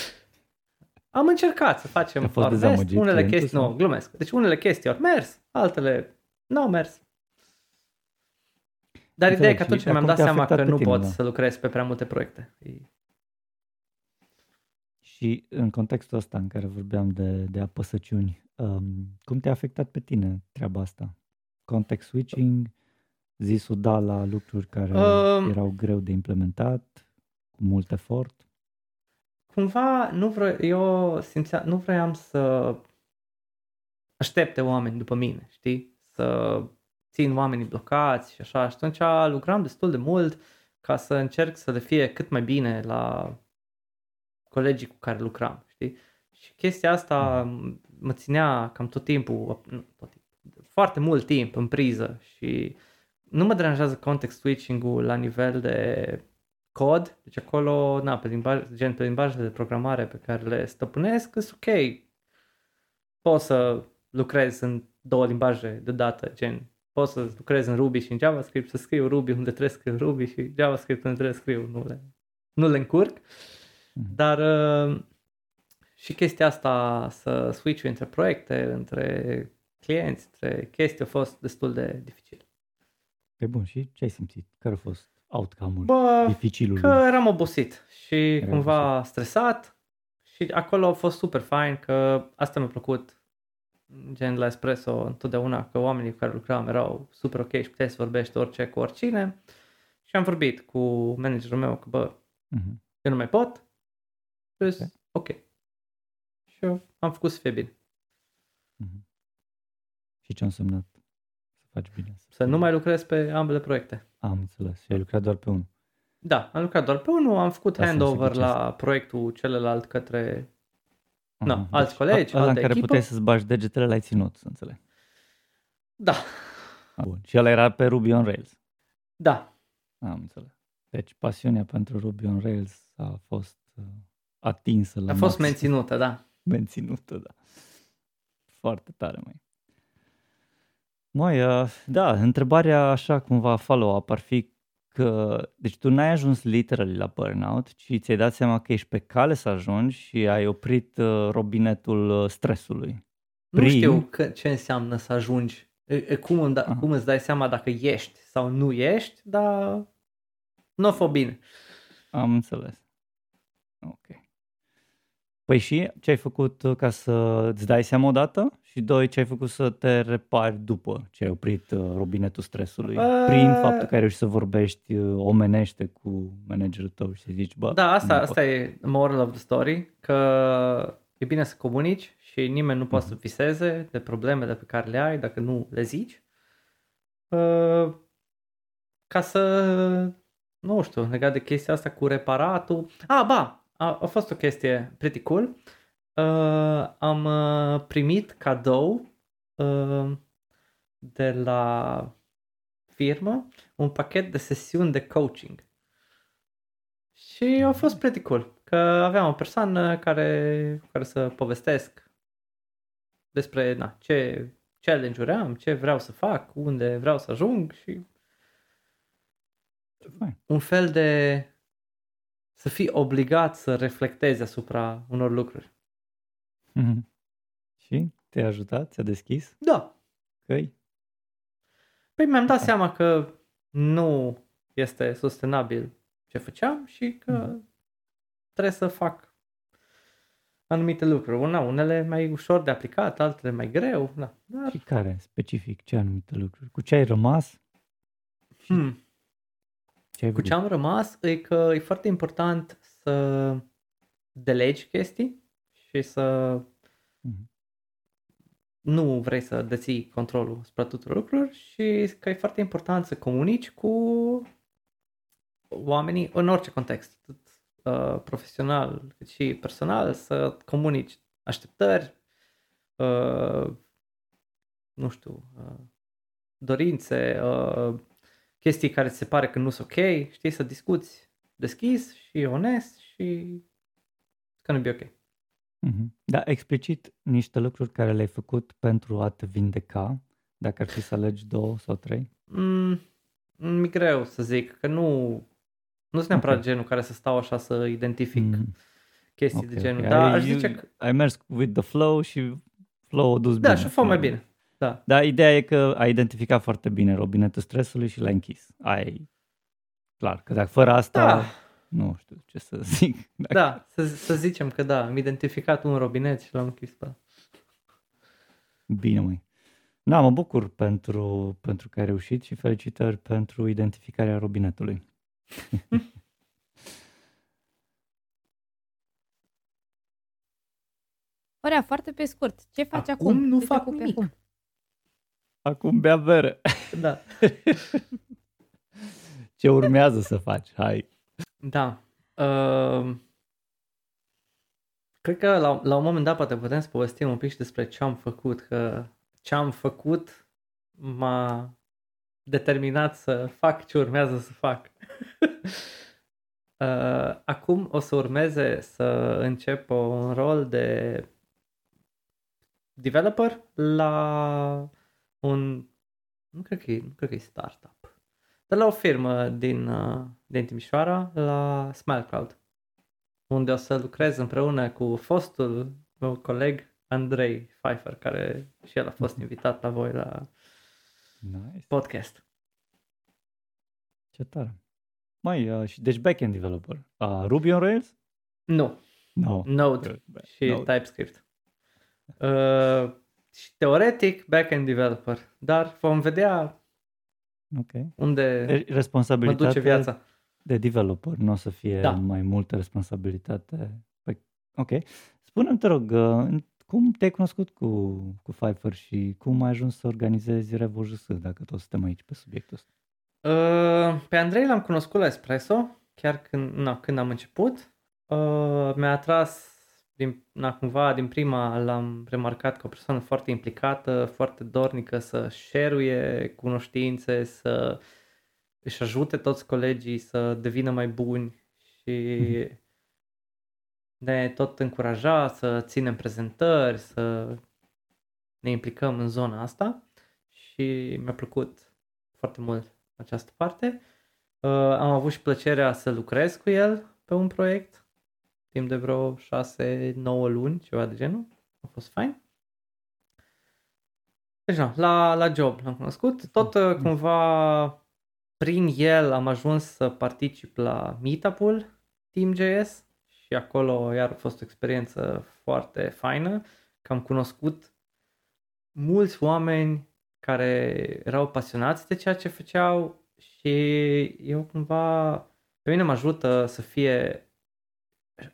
Speaker 1: am încercat să facem
Speaker 3: vest,
Speaker 1: unele chestii, nu, glumesc. Deci unele chestii au mers, altele nu au mers. Dar ideea e că atunci mi-am dat seama că nu pot să lucrez pe prea multe proiecte.
Speaker 3: Și în contextul ăsta în care vorbeam de, de apăsăciuni, um, cum te-a afectat pe tine treaba asta? Context switching, zisul da la lucruri care um, erau greu de implementat, cu mult efort?
Speaker 1: cumva nu vreau, eu simțeam, nu vroiam să aștepte oameni după mine, știi? Să țin oamenii blocați și așa. Și atunci lucram destul de mult ca să încerc să le fie cât mai bine la colegii cu care lucram, știi? Și chestia asta mă ținea cam tot timpul, tot timpul foarte mult timp în priză și nu mă deranjează context switching-ul la nivel de cod, deci acolo, na, pe limbaj, gen pe limbajele de programare pe care le stăpânesc, sunt ok. Poți să lucrez în două limbaje deodată, gen pot să lucrez în Ruby și în JavaScript, să scriu Ruby unde trebuie să scriu Ruby și JavaScript unde trebuie să scriu, nu le, nu le încurc. Mm-hmm. Dar uh, și chestia asta să switch între proiecte, între clienți, între chestii a fost destul de dificil.
Speaker 3: Pe bun, și ce ai simțit? Care a fost outcome-ul Bă, dificilului?
Speaker 1: că eram obosit și Era cumva obosit. stresat și acolo a fost super fain că asta mi-a plăcut gen la Espresso întotdeauna că oamenii cu care lucram erau super ok și puteai să vorbești orice cu oricine și am vorbit cu managerul meu că bă, uh-huh. eu nu mai pot și okay. ok. Și eu am făcut să fie bine.
Speaker 3: Uh-huh. Și ce a însemnat să faci bine?
Speaker 1: Să, să nu mai lucrez pe ambele proiecte.
Speaker 3: Am înțeles. Și ai lucrat doar pe unul.
Speaker 1: Da, am lucrat doar pe unul, am făcut Asta handover la proiectul celălalt către uh-huh. no, alți deci, colegi,
Speaker 3: ăla
Speaker 1: în
Speaker 3: care
Speaker 1: echipă.
Speaker 3: puteai să-ți bagi degetele, l-ai ținut, să înțeleg.
Speaker 1: Da.
Speaker 3: Bun. Și ăla era pe Ruby on Rails.
Speaker 1: Da.
Speaker 3: Am înțeles. Deci pasiunea pentru Ruby on Rails a fost uh, atinsă la
Speaker 1: A fost maxim. menținută, da.
Speaker 3: Menținută, da. Foarte tare, mai. Mai, uh, da, întrebarea așa cumva follow-up ar fi că, deci tu n-ai ajuns literally la burnout, ci ți-ai dat seama că ești pe cale să ajungi și ai oprit uh, robinetul uh, stresului.
Speaker 1: Prin... Nu știu că, ce înseamnă să ajungi, e, e, cum, îmi da, cum îți dai seama dacă ești sau nu ești, dar nu o fă bine.
Speaker 3: Am înțeles. Ok. Păi și ce ai făcut uh, ca să îți dai seama odată? Și doi, ce ai făcut să te repari după ce ai oprit uh, robinetul stresului? Uh... Prin faptul că ai reușit să vorbești uh, omenește cu managerul tău și să zici, bă...
Speaker 1: Da, asta, asta e moral of the story, că e bine să comunici și nimeni nu poate să mhm. viseze de problemele pe care le ai dacă nu le zici. Uh, ca să, nu știu, legat de chestia asta cu reparatul. Ah, ba, a, a fost o chestie pretty cool. Uh, am uh, primit cadou uh, de la firmă un pachet de sesiuni de coaching. Și a fost pretty cool, că aveam o persoană care, care să povestesc despre na, ce challenge-uri am, ce vreau să fac, unde vreau să ajung și un fel de să fii obligat să reflectezi asupra unor lucruri.
Speaker 3: Mm-hmm. Și te-a ajutat? Ți-a deschis?
Speaker 1: Da.
Speaker 3: Căi?
Speaker 1: Păi mi-am dat da. seama că nu este sustenabil ce făceam și că mm-hmm. trebuie să fac anumite lucruri. Una, unele mai ușor de aplicat, altele mai greu. Da.
Speaker 3: Dar... Și care, specific, ce anumite lucruri? Cu ce ai rămas?
Speaker 1: Hmm. Ce ai Cu ce am rămas e că e foarte important să delegi chestii și să mm-hmm. nu vrei să deții controlul asupra tuturor lucrurilor și că e foarte important să comunici cu oamenii în orice context, atât uh, profesional cât și personal, să comunici așteptări, uh, nu știu, uh, dorințe, uh, chestii care ți se pare că nu sunt ok, știi, să discuți deschis și onest și că nu be ok.
Speaker 3: Mm-hmm. Da, explicit niște lucruri care le-ai făcut pentru a te vindeca, dacă ar fi să alegi două sau trei?
Speaker 1: Mm, mi greu să zic, că nu, nu sunt neapărat okay. genul care să stau așa să identific mm. chestii okay, de genul, okay. dar aș zice că...
Speaker 3: Ai mers with the flow și flow a dus
Speaker 1: da,
Speaker 3: bine.
Speaker 1: Da, și a mai bine. Da.
Speaker 3: Dar ideea e că ai identificat foarte bine robinetul stresului și l-ai închis. Ai clar, că dacă fără asta, da. nu știu ce să zic.
Speaker 1: Dacă... Da, să, să zicem că da, am identificat un robinet și l-am închis pe
Speaker 3: Bine, măi. Da, mă bucur pentru, pentru că ai reușit și felicitări pentru identificarea robinetului.
Speaker 4: Orea, foarte pe scurt, ce faci acum?
Speaker 1: Acum nu
Speaker 4: Ce te
Speaker 1: fac
Speaker 4: ocupi
Speaker 1: nimic.
Speaker 4: Acum?
Speaker 3: Acum bea bere.
Speaker 1: Da.
Speaker 3: Ce urmează să faci? Hai.
Speaker 1: Da. Uh, cred că la, la un moment dat poate putem să povestim un pic și despre ce am făcut, că ce am făcut m-a determinat să fac ce urmează să fac. uh, acum o să urmeze să încep un rol de developer la un nu cred că e, nu cred că e startup dar la o firmă din, uh, din Timișoara, la SmileCloud, unde o să lucrez împreună cu fostul meu coleg Andrei Pfeiffer, care și el a fost invitat la voi la
Speaker 3: Nice.
Speaker 1: podcast.
Speaker 3: Ce tare. Mai, uh, și deci backend developer. Uh, Ruby on Rails?
Speaker 1: Nu,
Speaker 3: No.
Speaker 1: Node și
Speaker 3: Node.
Speaker 1: TypeScript. Uh, și teoretic backend developer, dar vom vedea
Speaker 3: Ok.
Speaker 1: unde
Speaker 3: Deci
Speaker 1: mă duce
Speaker 3: responsabilitate
Speaker 1: viața.
Speaker 3: de developer, nu o să fie
Speaker 1: Da.
Speaker 3: mai multă responsabilitate. Păi, ok. Spune-mi, te rog, uh, cum te-ai cunoscut cu, cu Pfeiffer și cum ai ajuns să organizezi RevoJS, dacă tot suntem aici pe subiectul ăsta?
Speaker 1: Uh, pe Andrei l-am cunoscut la Espresso, chiar când, na, când am început. Uh, mi-a atras, din, na, cumva din prima l-am remarcat ca o persoană foarte implicată, foarte dornică să share cunoștințe, să își ajute toți colegii să devină mai buni și ne tot încuraja să ținem prezentări, să ne implicăm în zona asta și mi-a plăcut foarte mult această parte. Uh, am avut și plăcerea să lucrez cu el pe un proiect timp de vreo 6-9 luni, ceva de genul. A fost fain. Deci, na, la, la job l-am cunoscut. Tot uh, cumva prin el am ajuns să particip la meetup-ul Team.js și acolo iar a fost o experiență foarte faină, că am cunoscut mulți oameni care erau pasionați de ceea ce făceau și eu cumva, pe mine mă ajută să fie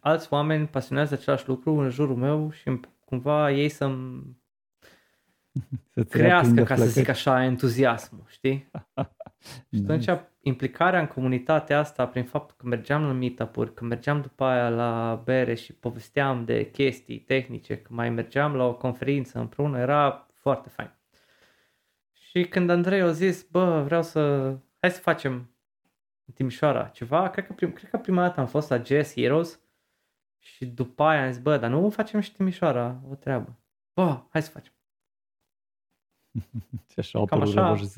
Speaker 1: alți oameni pasionați de același lucru în jurul meu și cumva ei să-mi
Speaker 3: Să-ți ia
Speaker 1: crească,
Speaker 3: prinde
Speaker 1: ca să zic
Speaker 3: flăcări.
Speaker 1: așa, entuziasmul, știi? Și
Speaker 3: Nice.
Speaker 1: atunci implicarea în comunitatea asta prin faptul că mergeam la meetup-uri, că mergeam după aia la bere și povesteam de chestii tehnice, că mai mergeam la o conferință împreună, era foarte fain. Și când Andrei a zis, bă, vreau să, hai să facem în Timișoara ceva, cred că, prim, cred că prima dată am fost la JS Heroes și după aia am zis, bă, dar nu facem și Timișoara o treabă. Bă, hai să facem.
Speaker 3: Și așa au
Speaker 1: Cam
Speaker 3: apărut
Speaker 1: așa.
Speaker 3: RevoJS.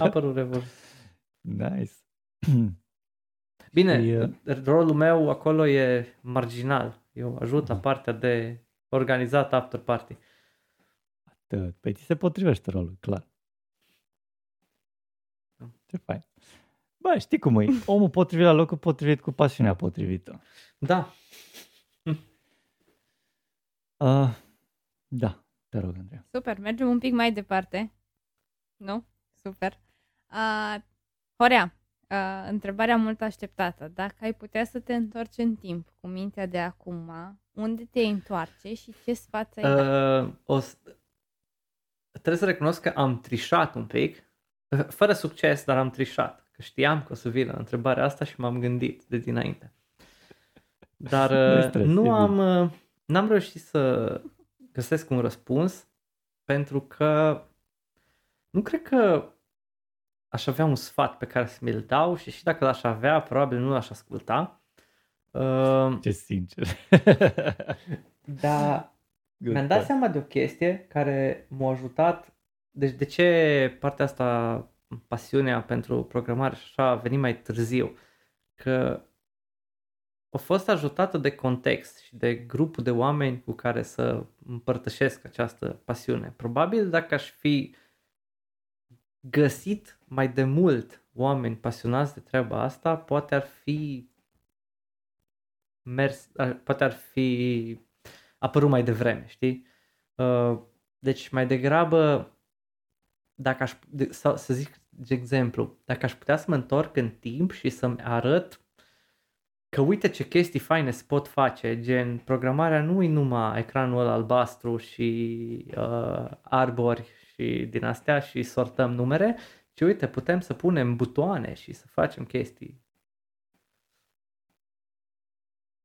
Speaker 1: A apărut Revolt.
Speaker 3: Nice.
Speaker 1: Bine,
Speaker 3: Și, uh,
Speaker 1: rolul meu acolo e marginal. Eu ajut la partea de organizat after party.
Speaker 3: Atât. Păi ți se potrivește rolul, clar. Ce fain. Bă, știi cum e? Omul potrivit la locul potrivit cu pasiunea potrivită.
Speaker 1: Da,
Speaker 3: Uh, da, te rog, Andreea.
Speaker 4: Super, mergem un pic mai departe. Nu? Super. Uh, Horea, uh, întrebarea mult așteptată. Dacă ai putea să te întorci în timp cu mintea de acum, unde te întoarce și ce sfat ai da?
Speaker 1: uh, o, s- trebuie să recunosc că am trișat un pic, uh, fără succes, dar am trișat. Că știam că o să vină întrebarea asta și m-am gândit de dinainte. Dar
Speaker 3: Nu-i
Speaker 1: uh,
Speaker 3: stres, e
Speaker 1: nu
Speaker 3: bine.
Speaker 1: am, uh, n-am reușit să găsesc un răspuns pentru că nu cred că aș avea un sfat pe care să mi-l dau și și dacă l-aș avea, probabil nu l-aș asculta. Uh,
Speaker 3: Ce sincer.
Speaker 1: dar
Speaker 3: Good
Speaker 1: mi-am dat
Speaker 3: point.
Speaker 1: seama de o chestie care m-a ajutat. Deci de ce partea asta, pasiunea pentru programare și așa a venit mai târziu? Că a fost ajutată de context și de grupul de oameni cu care să împărtășesc această pasiune. Probabil dacă aș fi găsit mai de mult oameni pasionați de treaba asta, poate ar fi mers, ar- poate ar fi apărut mai devreme, știi? Uh, Deci mai degrabă, dacă aș, de- sau, să zic de exemplu, dacă aș putea să mă întorc în timp și să-mi arăt că uite ce chestii faine se pot face, gen programarea nu e numai ecranul ăla albastru și uh, arbori și din astea și sortăm numere, ci uite, putem să punem butoane și să facem chestii.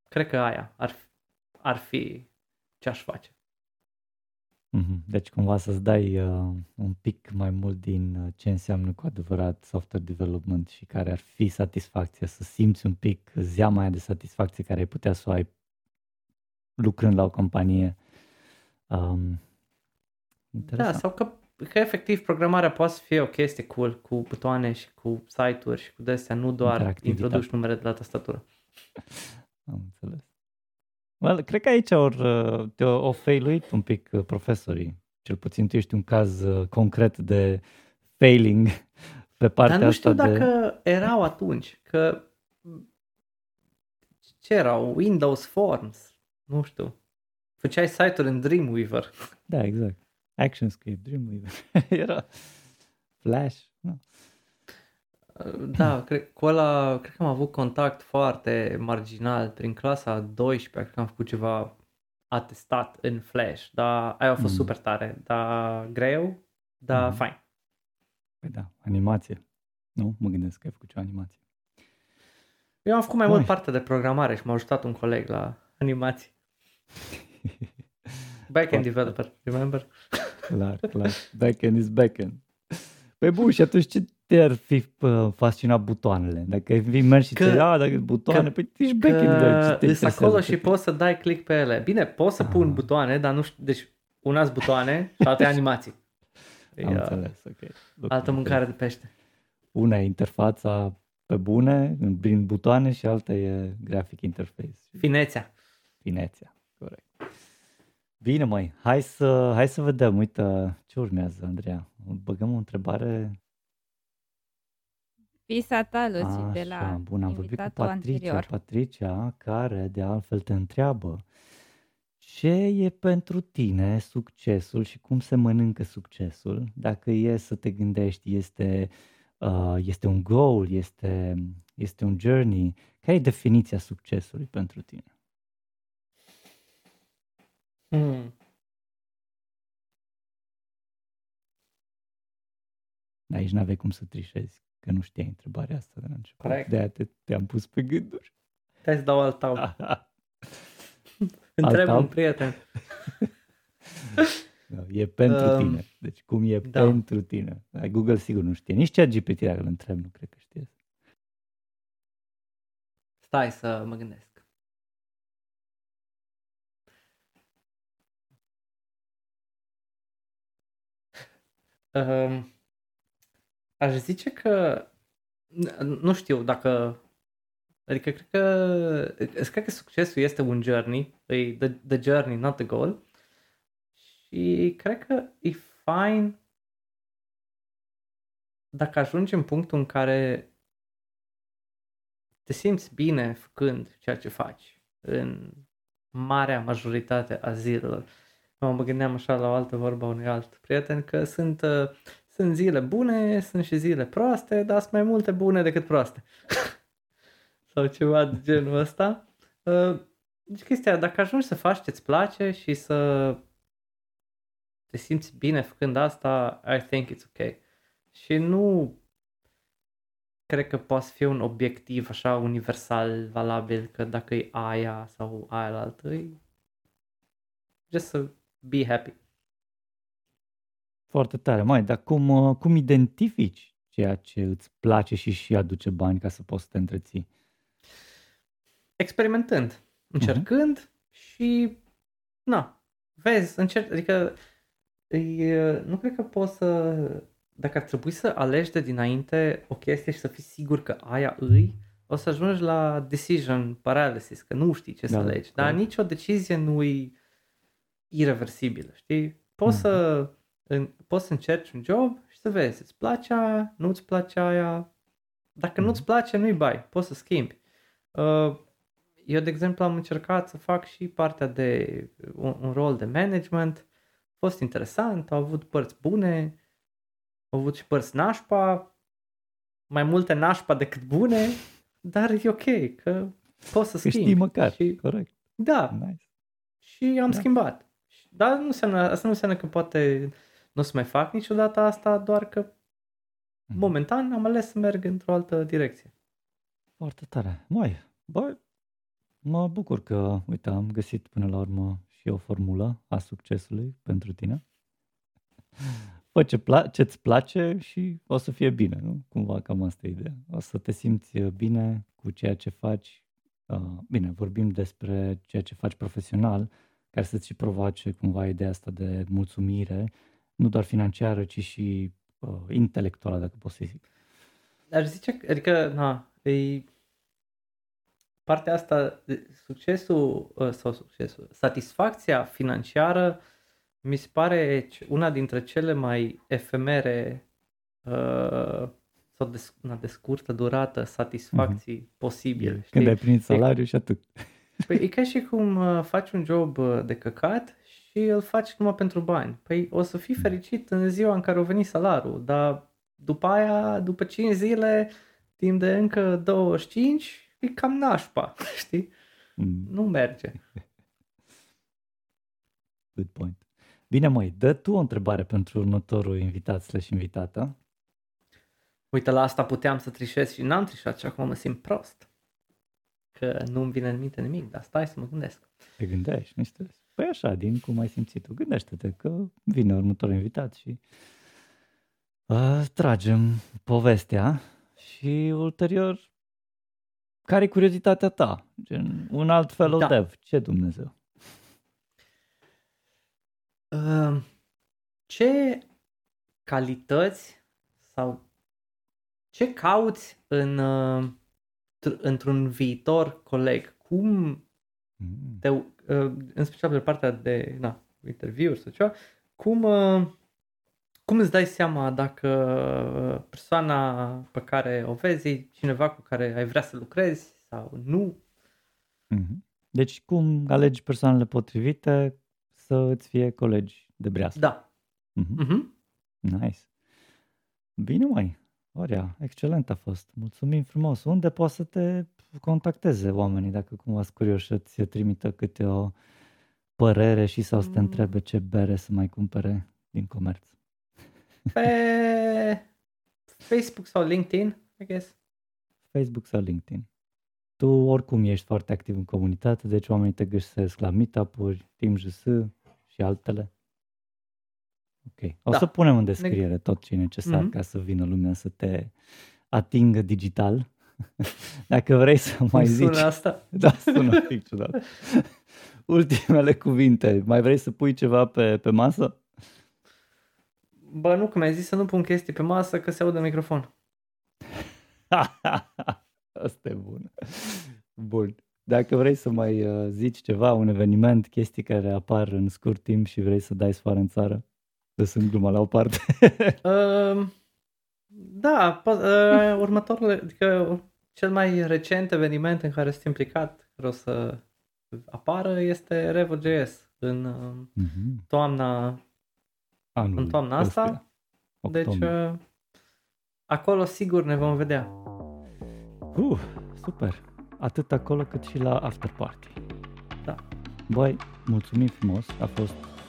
Speaker 1: Cred că aia ar, ar fi ce aș face.
Speaker 3: Mhm. Deci cumva să-ți dai uh, un pic mai mult din uh, ce înseamnă cu adevărat software development și care ar fi satisfacția, să simți un pic zeama aia de satisfacție care ai putea să o ai lucrând la o companie. Um,
Speaker 1: da, sau că, că efectiv programarea poate să fie o chestie cool cu butoane și cu site-uri și cu destea, nu doar introduci numere de la tastatură.
Speaker 3: Am înțeles. Well, cred că aici au, uh, te-au failuit un pic uh, profesorii. Cel puțin tu ești un caz uh, concret de failing pe partea
Speaker 1: Dar nu
Speaker 3: știu
Speaker 1: asta dacă de... erau atunci, că ce erau? Windows Forms? Nu știu. Făceai site-uri în Dreamweaver.
Speaker 3: Da, exact. ActionScript, Dreamweaver. Era Flash. No.
Speaker 1: Da, cred, cu ăla, cred că am avut contact foarte marginal prin clasa 12, cred că am făcut ceva atestat în Flash, dar aia a fost mm. super tare, dar greu, dar mm. fain.
Speaker 3: Păi da, animație. Nu? Mă gândesc că ai făcut ceva animație.
Speaker 1: Eu am făcut mai Oi. mult parte de programare și m-a ajutat un coleg la animație. Backend developer, remember?
Speaker 3: Clar, clar. Backend is backend. Păi bun, și atunci ce te-ar fi fascinat butoanele? Dacă ai fi mers și că, ți dacă butoane, că, păi ești backend
Speaker 1: Că Sunt acolo și poți să dai click pe ele. Bine, poți să ah. pun butoane, dar nu știu, deci una butoane și alte animații.
Speaker 3: Am e, înțeles, ok.
Speaker 1: Altă mâncare de pește.
Speaker 3: Una e interfața pe bune, prin butoane și alta e graphic interface.
Speaker 1: Finețea.
Speaker 3: Finețea, corect. Bine, mai, hai să, hai să vedem. Uite ce urmează, Andreea. Băgăm o întrebare.
Speaker 4: Pisa ta, Lucy, de la
Speaker 3: bun, am vorbit cu Patricia, anterior. Patricia, care de altfel te întreabă ce e pentru tine succesul și cum se mănâncă succesul? Dacă e să te gândești, este, uh, este un goal, este, este un journey, care e definiția succesului pentru tine? Mm. Aici n-aveai cum să trișezi, că nu știai întrebarea asta de la început. Corect. De-aia te, te-am pus pe gânduri.
Speaker 1: Hai să dau alt tau. Întreb un prieten.
Speaker 3: no, e pentru um, tine. Deci cum e da. pentru tine. Google sigur nu știe. Nici chat GPT dacă îl întreb nu cred că știe.
Speaker 1: Stai să mă gândesc. Uh, aș zice că nu știu dacă adică cred că cred că succesul este un journey, e the, the journey, not the goal. Și cred că e fine dacă ajungi în punctul în care te simți bine făcând ceea ce faci în marea majoritate a zilelor mă gândeam așa la o altă vorbă a unui alt prieten că sunt, uh, sunt zile bune, sunt și zile proaste, dar sunt mai multe bune decât proaste. Sau ceva de genul ăsta. Uh, deci chestia, dacă ajungi să faci ce-ți place și să te simți bine făcând asta, I think it's ok. Și nu cred că poate fi un obiectiv așa universal valabil că dacă e aia sau aia la altă, e just să be happy.
Speaker 3: Foarte tare. Mai, dar cum, uh, cum identifici ceea ce îți place și și aduce bani ca să poți să te întreții?
Speaker 1: Experimentând, încercând uh-huh. și na, vezi, încerc, adică e, nu cred că poți să, dacă ar trebui să alegi de dinainte o chestie și să fii sigur că aia îi, o să ajungi la decision paralysis, că nu știi ce da, să alegi, dar nicio decizie nu e irreversibilă, știi? Poți, mm. să, în, poți să încerci un job și să vezi, îți place aia, nu-ți place aia. Dacă mm. nu-ți place, nu-i bai, poți să schimbi. Uh, eu, de exemplu, am încercat să fac și partea de un, un rol de management. A fost interesant, au avut părți bune, au avut și părți nașpa, mai multe nașpa decât bune, dar e ok, că poți să
Speaker 3: Că
Speaker 1: schimbi.
Speaker 3: știi măcar,
Speaker 1: Și,
Speaker 3: corect.
Speaker 1: da,
Speaker 3: Nice.
Speaker 1: și am
Speaker 3: Da.
Speaker 1: schimbat. Dar nu înseamnă, asta nu înseamnă că poate nu o să mai fac niciodată asta, doar că
Speaker 3: Mhm.
Speaker 1: momentan am ales să merg într-o altă direcție.
Speaker 3: Foarte tare. Mai, bă, mă bucur că, uite, am găsit până la urmă și o formulă a succesului pentru tine. Fă ce pla- ce-ți place și o să fie bine, nu? Cumva cam asta e ideea. O să te simți uh, bine cu ceea ce faci. Uh, Bine, vorbim despre ceea ce faci profesional, care să-ți și provoace cumva ideea asta de mulțumire, nu doar financiară, ci și uh, intelectuală, dacă pot să zic.
Speaker 1: Dar zice, că- adică, na, e partea asta, de- succesul, uh, sau succesul, satisfacția financiară mi se pare ce- una dintre cele mai efemere uh, sau de, sc- na, de scurtă durată satisfacții posibile.
Speaker 3: E,
Speaker 1: Știi?
Speaker 3: Când ai primit salariu și atât.
Speaker 1: Păi e ca și cum uh, faci un job uh, de căcat și îl faci numai pentru bani. Păi o să fii fericit în ziua în care o veni salariul, dar după aia, după 5 zile, timp de încă 25, e cam nașpa, știi?
Speaker 3: Mm.
Speaker 1: Nu merge.
Speaker 3: Good point. Bine, măi, dă tu o întrebare pentru următorul invitat slash invitată.
Speaker 1: Uite, la asta puteam să trișez și n-am trișat și acum mă simt prost. Că nu-mi vine în minte nimic, dar stai să mă gândesc.
Speaker 3: Te gândești, nu stres. Păi așa, din cum ai simțit tu, gândește-te că vine următorul invitat și uh, tragem povestea și ulterior care e curiozitatea ta? Gen, un alt fellow
Speaker 1: Da.
Speaker 3: dev, ce Dumnezeu?
Speaker 1: Uh, ce calități sau ce cauți în, uh, tr- într-un viitor coleg? Cum
Speaker 3: Mm.
Speaker 1: te, uh, în special pe partea de na, interviuri sau ceva, cum, uh, cum îți dai seama dacă persoana pe care o vezi e cineva cu care ai vrea să lucrezi sau nu?
Speaker 3: Mhm. Deci cum alegi persoanele potrivite să îți fie colegi de breasă?
Speaker 1: Da.
Speaker 3: Mhm.
Speaker 1: Mhm.
Speaker 3: Nice. Bine, mai. Orea, excelent a fost. Mulțumim frumos. Unde poate să te contacteze oamenii dacă cumva sunt curioși să-ți trimită câte o părere și sau să te
Speaker 1: Mm.
Speaker 3: întrebe ce bere să mai cumpere din comerț?
Speaker 1: Pe Facebook sau LinkedIn, I guess.
Speaker 3: Facebook sau LinkedIn. Tu oricum ești foarte activ în comunitate, deci oamenii te găsesc la meetup-uri, Team JS și altele. Ok. O
Speaker 1: Da.
Speaker 3: să punem în descriere tot ce e necesar
Speaker 1: Mhm.
Speaker 3: ca să vină lumea să te atingă digital. Dacă vrei să mai
Speaker 1: Cum sună
Speaker 3: zici.
Speaker 1: asta?
Speaker 3: Da, sună un pic ciudat. Ultimele cuvinte. Mai vrei să pui ceva pe, pe masă?
Speaker 1: Bă, nu, că mi-ai zis să nu pun chestii pe masă că se audă microfon.
Speaker 3: Asta e bun. Bun. Dacă vrei să mai uh, zici ceva, un eveniment, chestii care apar în scurt timp și vrei să dai soare în țară, lăsând gluma la o parte.
Speaker 1: Uh, da, po- uh, următorul, adică cel mai recent eveniment în care sunt implicat, care o să apară, este Revo.js în uh,
Speaker 3: Mhm.
Speaker 1: toamna,
Speaker 3: Anul
Speaker 1: în toamna asta.
Speaker 3: ăstuia,
Speaker 1: Deci
Speaker 3: octombrie.
Speaker 1: uh, acolo sigur ne vom vedea.
Speaker 3: Uh, super. Atât acolo cât și la after party.
Speaker 1: Da.
Speaker 3: Băi, mulțumim frumos. A fost